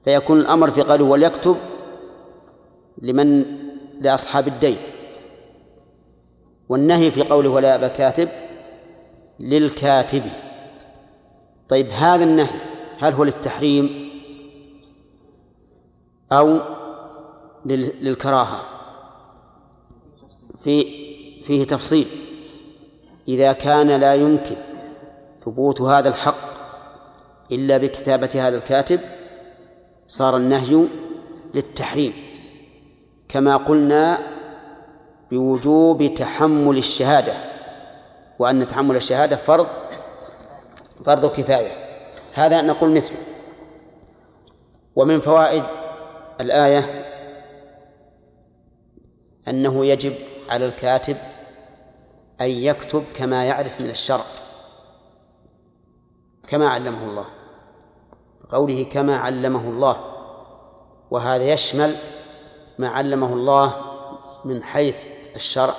فيكون الأمر في قوله وليكتب لمن لأصحاب الدين. والنهي في قوله ولا يأب كاتب للكاتب. طيب هذا النهي هل هو للتحريم أو للكراهة. في فيه تفصيل. إذا كان لا يمكن ثبوت هذا الحق إلا بكتابة هذا الكاتب صار النهي للتحريم. كما قلنا بوجوب تحمل الشهادة وأن تحمل الشهادة فرض فرض كفاية. هذا نقول مثله. ومن فوائد الآية أنه يجب على الكاتب أن يكتب كما يعرف من الشرع كما علمه الله قوله كما علمه الله وهذا يشمل ما علمه الله من حيث الشرع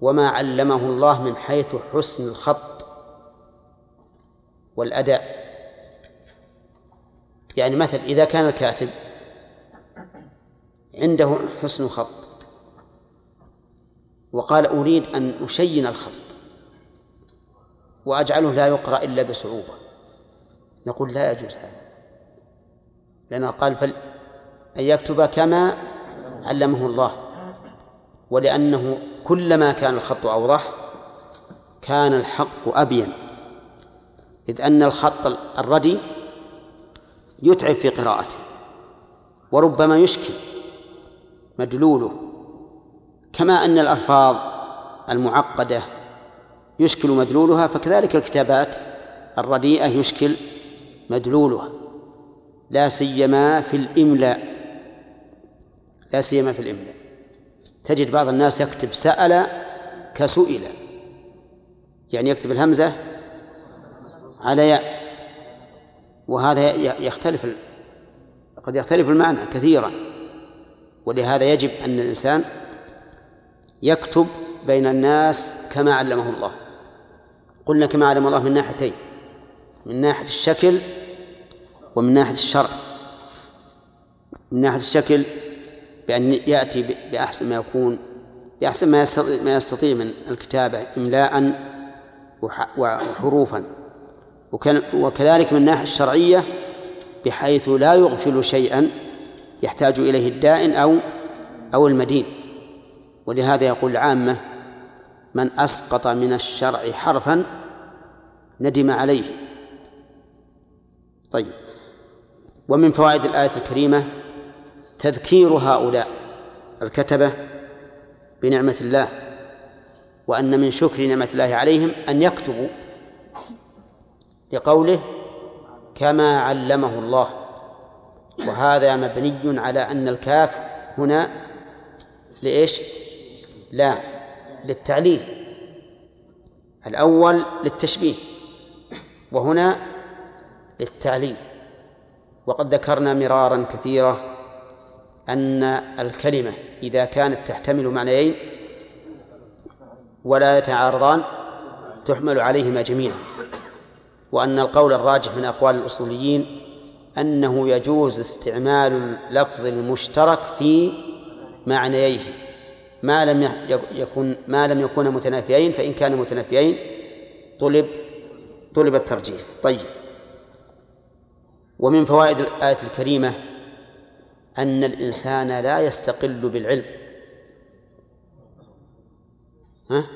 وما علمه الله من حيث حسن الخط والأداء. يعني مثل إذا كان الكاتب عنده حسن خط وقال أريد أن أشين الخط وأجعله لا يقرأ إلا بصعوبة. نقول لا يجوز هذا. لأنه قال فل أن يكتب كما علمه الله. ولأنه كلما كان الخط أوضح كان الحق أبين. إذ أن الخط الردي يتعب في قراءته وربما يشكل مدلوله. كما أن الألفاظ المعقدة يشكل مدلولها فكذلك الكتابات الرديئة يشكل مدلولها. لا سيما في الإملاء لا سيما في الإملاء تجد بعض الناس يكتب سأل كسئل. يعني يكتب الهمزة على ياء. وهذا يختلف قد يختلف المعنى كثيرا. ولهذا يجب أن الإنسان يكتب بين الناس كما علمه الله. قلنا كما علم الله من ناحيتين من ناحية الشكل ومن ناحية الشرع. من ناحية الشكل بأن يأتي بأحسن ما يكون بأحسن ما يستطيع, من الكتابة إملاء وحروفا. وكذلك من الناحية الشرعية بحيث لا يغفل شيئا يحتاج إليه الدائن أو أو المدين. ولهذا يقول العامة من أسقط من الشرع حرفا ندم عليه. طيب. ومن فوائد الآية الكريمة تذكير هؤلاء الكتبة بنعمة الله وأن من شكر نعمة الله عليهم أن يكتبوا لقوله كما علمه الله وهذا مبني على أن الكاف هنا لإيش؟ لا للتعليل. الأول للتشبيه وهنا للتعليل. وقد ذكرنا مرارا كثيرة أن الكلمة إذا كانت تحتمل معنيين ولا يتعارضان تحمل عليهما جميعا. وأن القول الراجح من أقوال الأصوليين أنه يجوز استعمال اللفظ المشترك في معنييه. ما لم يكن ما لم يكون متنافيين فإن كان متنافيين طلب طلب الترجيح. طيب. ومن فوائد الآية الكريمة أن الإنسان لا يستقل بالعلم. ها؟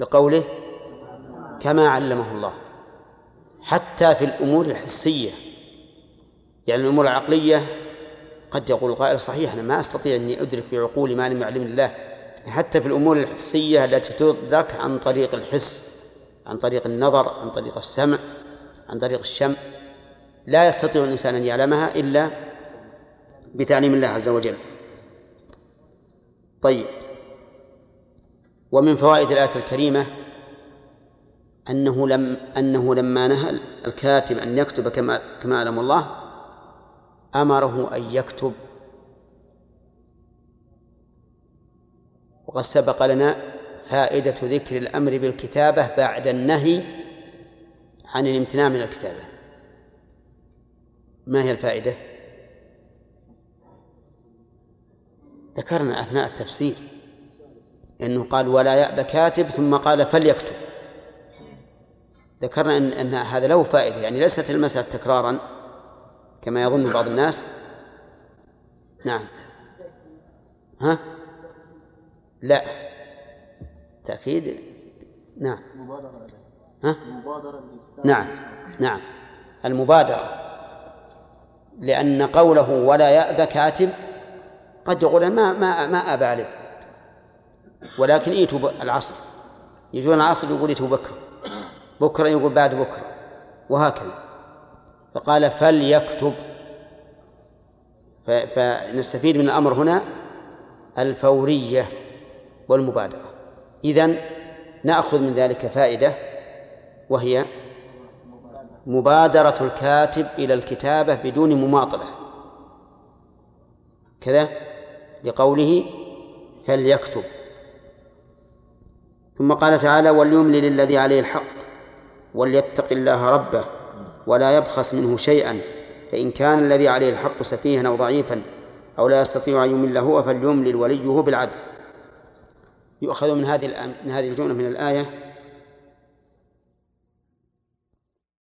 لقوله كما علمه الله. حتى في الأمور الحسية. يعني الأمور العقلية قد يقول القائل صحيح أنا ما أستطيع أني أدرك بعقولي ما لم يعلم الله. حتى في الأمور الحسية التي تدرك عن طريق الحس عن طريق النظر عن طريق السمع عن طريق الشم. لا يستطيع الإنسان أن يعلمها إلا بتعليم الله عز وجل. طيب. ومن فوائد الآية الكريمة أنه لم أنه لما نهى الكاتب أن يكتب كما كما علم الله أمره أن يكتب. وقد سبق لنا فائدة ذكر الأمر بالكتابة بعد النهي عن الامتناع من الكتابة. ما هي الفائدة؟ ذكرنا أثناء التفسير أنه قال ولا يأبى كاتب ثم قال فليكتب. ذكرنا أن, أن هذا له فائدة يعني ليست المسألة تكرارا. كما يظن بعض الناس. نعم. ها؟ لا. تأكيد؟ نعم. ها؟ نعم. نعم. المبادرة. لأن قوله ولا يأبى كاتب قد يقول ما ما ما أبى عليه. ولكن ايتوا العصر. يجون العصر يقول ايتوا بكرة. بكرة يقول بعد بكرة. وهكذا. فقال فليكتب. فنستفيد من الأمر هنا الفورية والمبادرة. إذن نأخذ من ذلك فائدة وهي مبادرة الكاتب إلى الكتابة بدون مماطلة. كذا لقوله فليكتب. ثم قال تعالى وليملل الذي عليه الحق وليتق الله ربه ولا يبخس منه شيئا فإن كان الذي عليه الحق سفيها أو ضعيفا أو لا يستطيع أن يمل هو فليملل وليه بالعدل. يؤخذ من هذه من هذه الجملة من الآية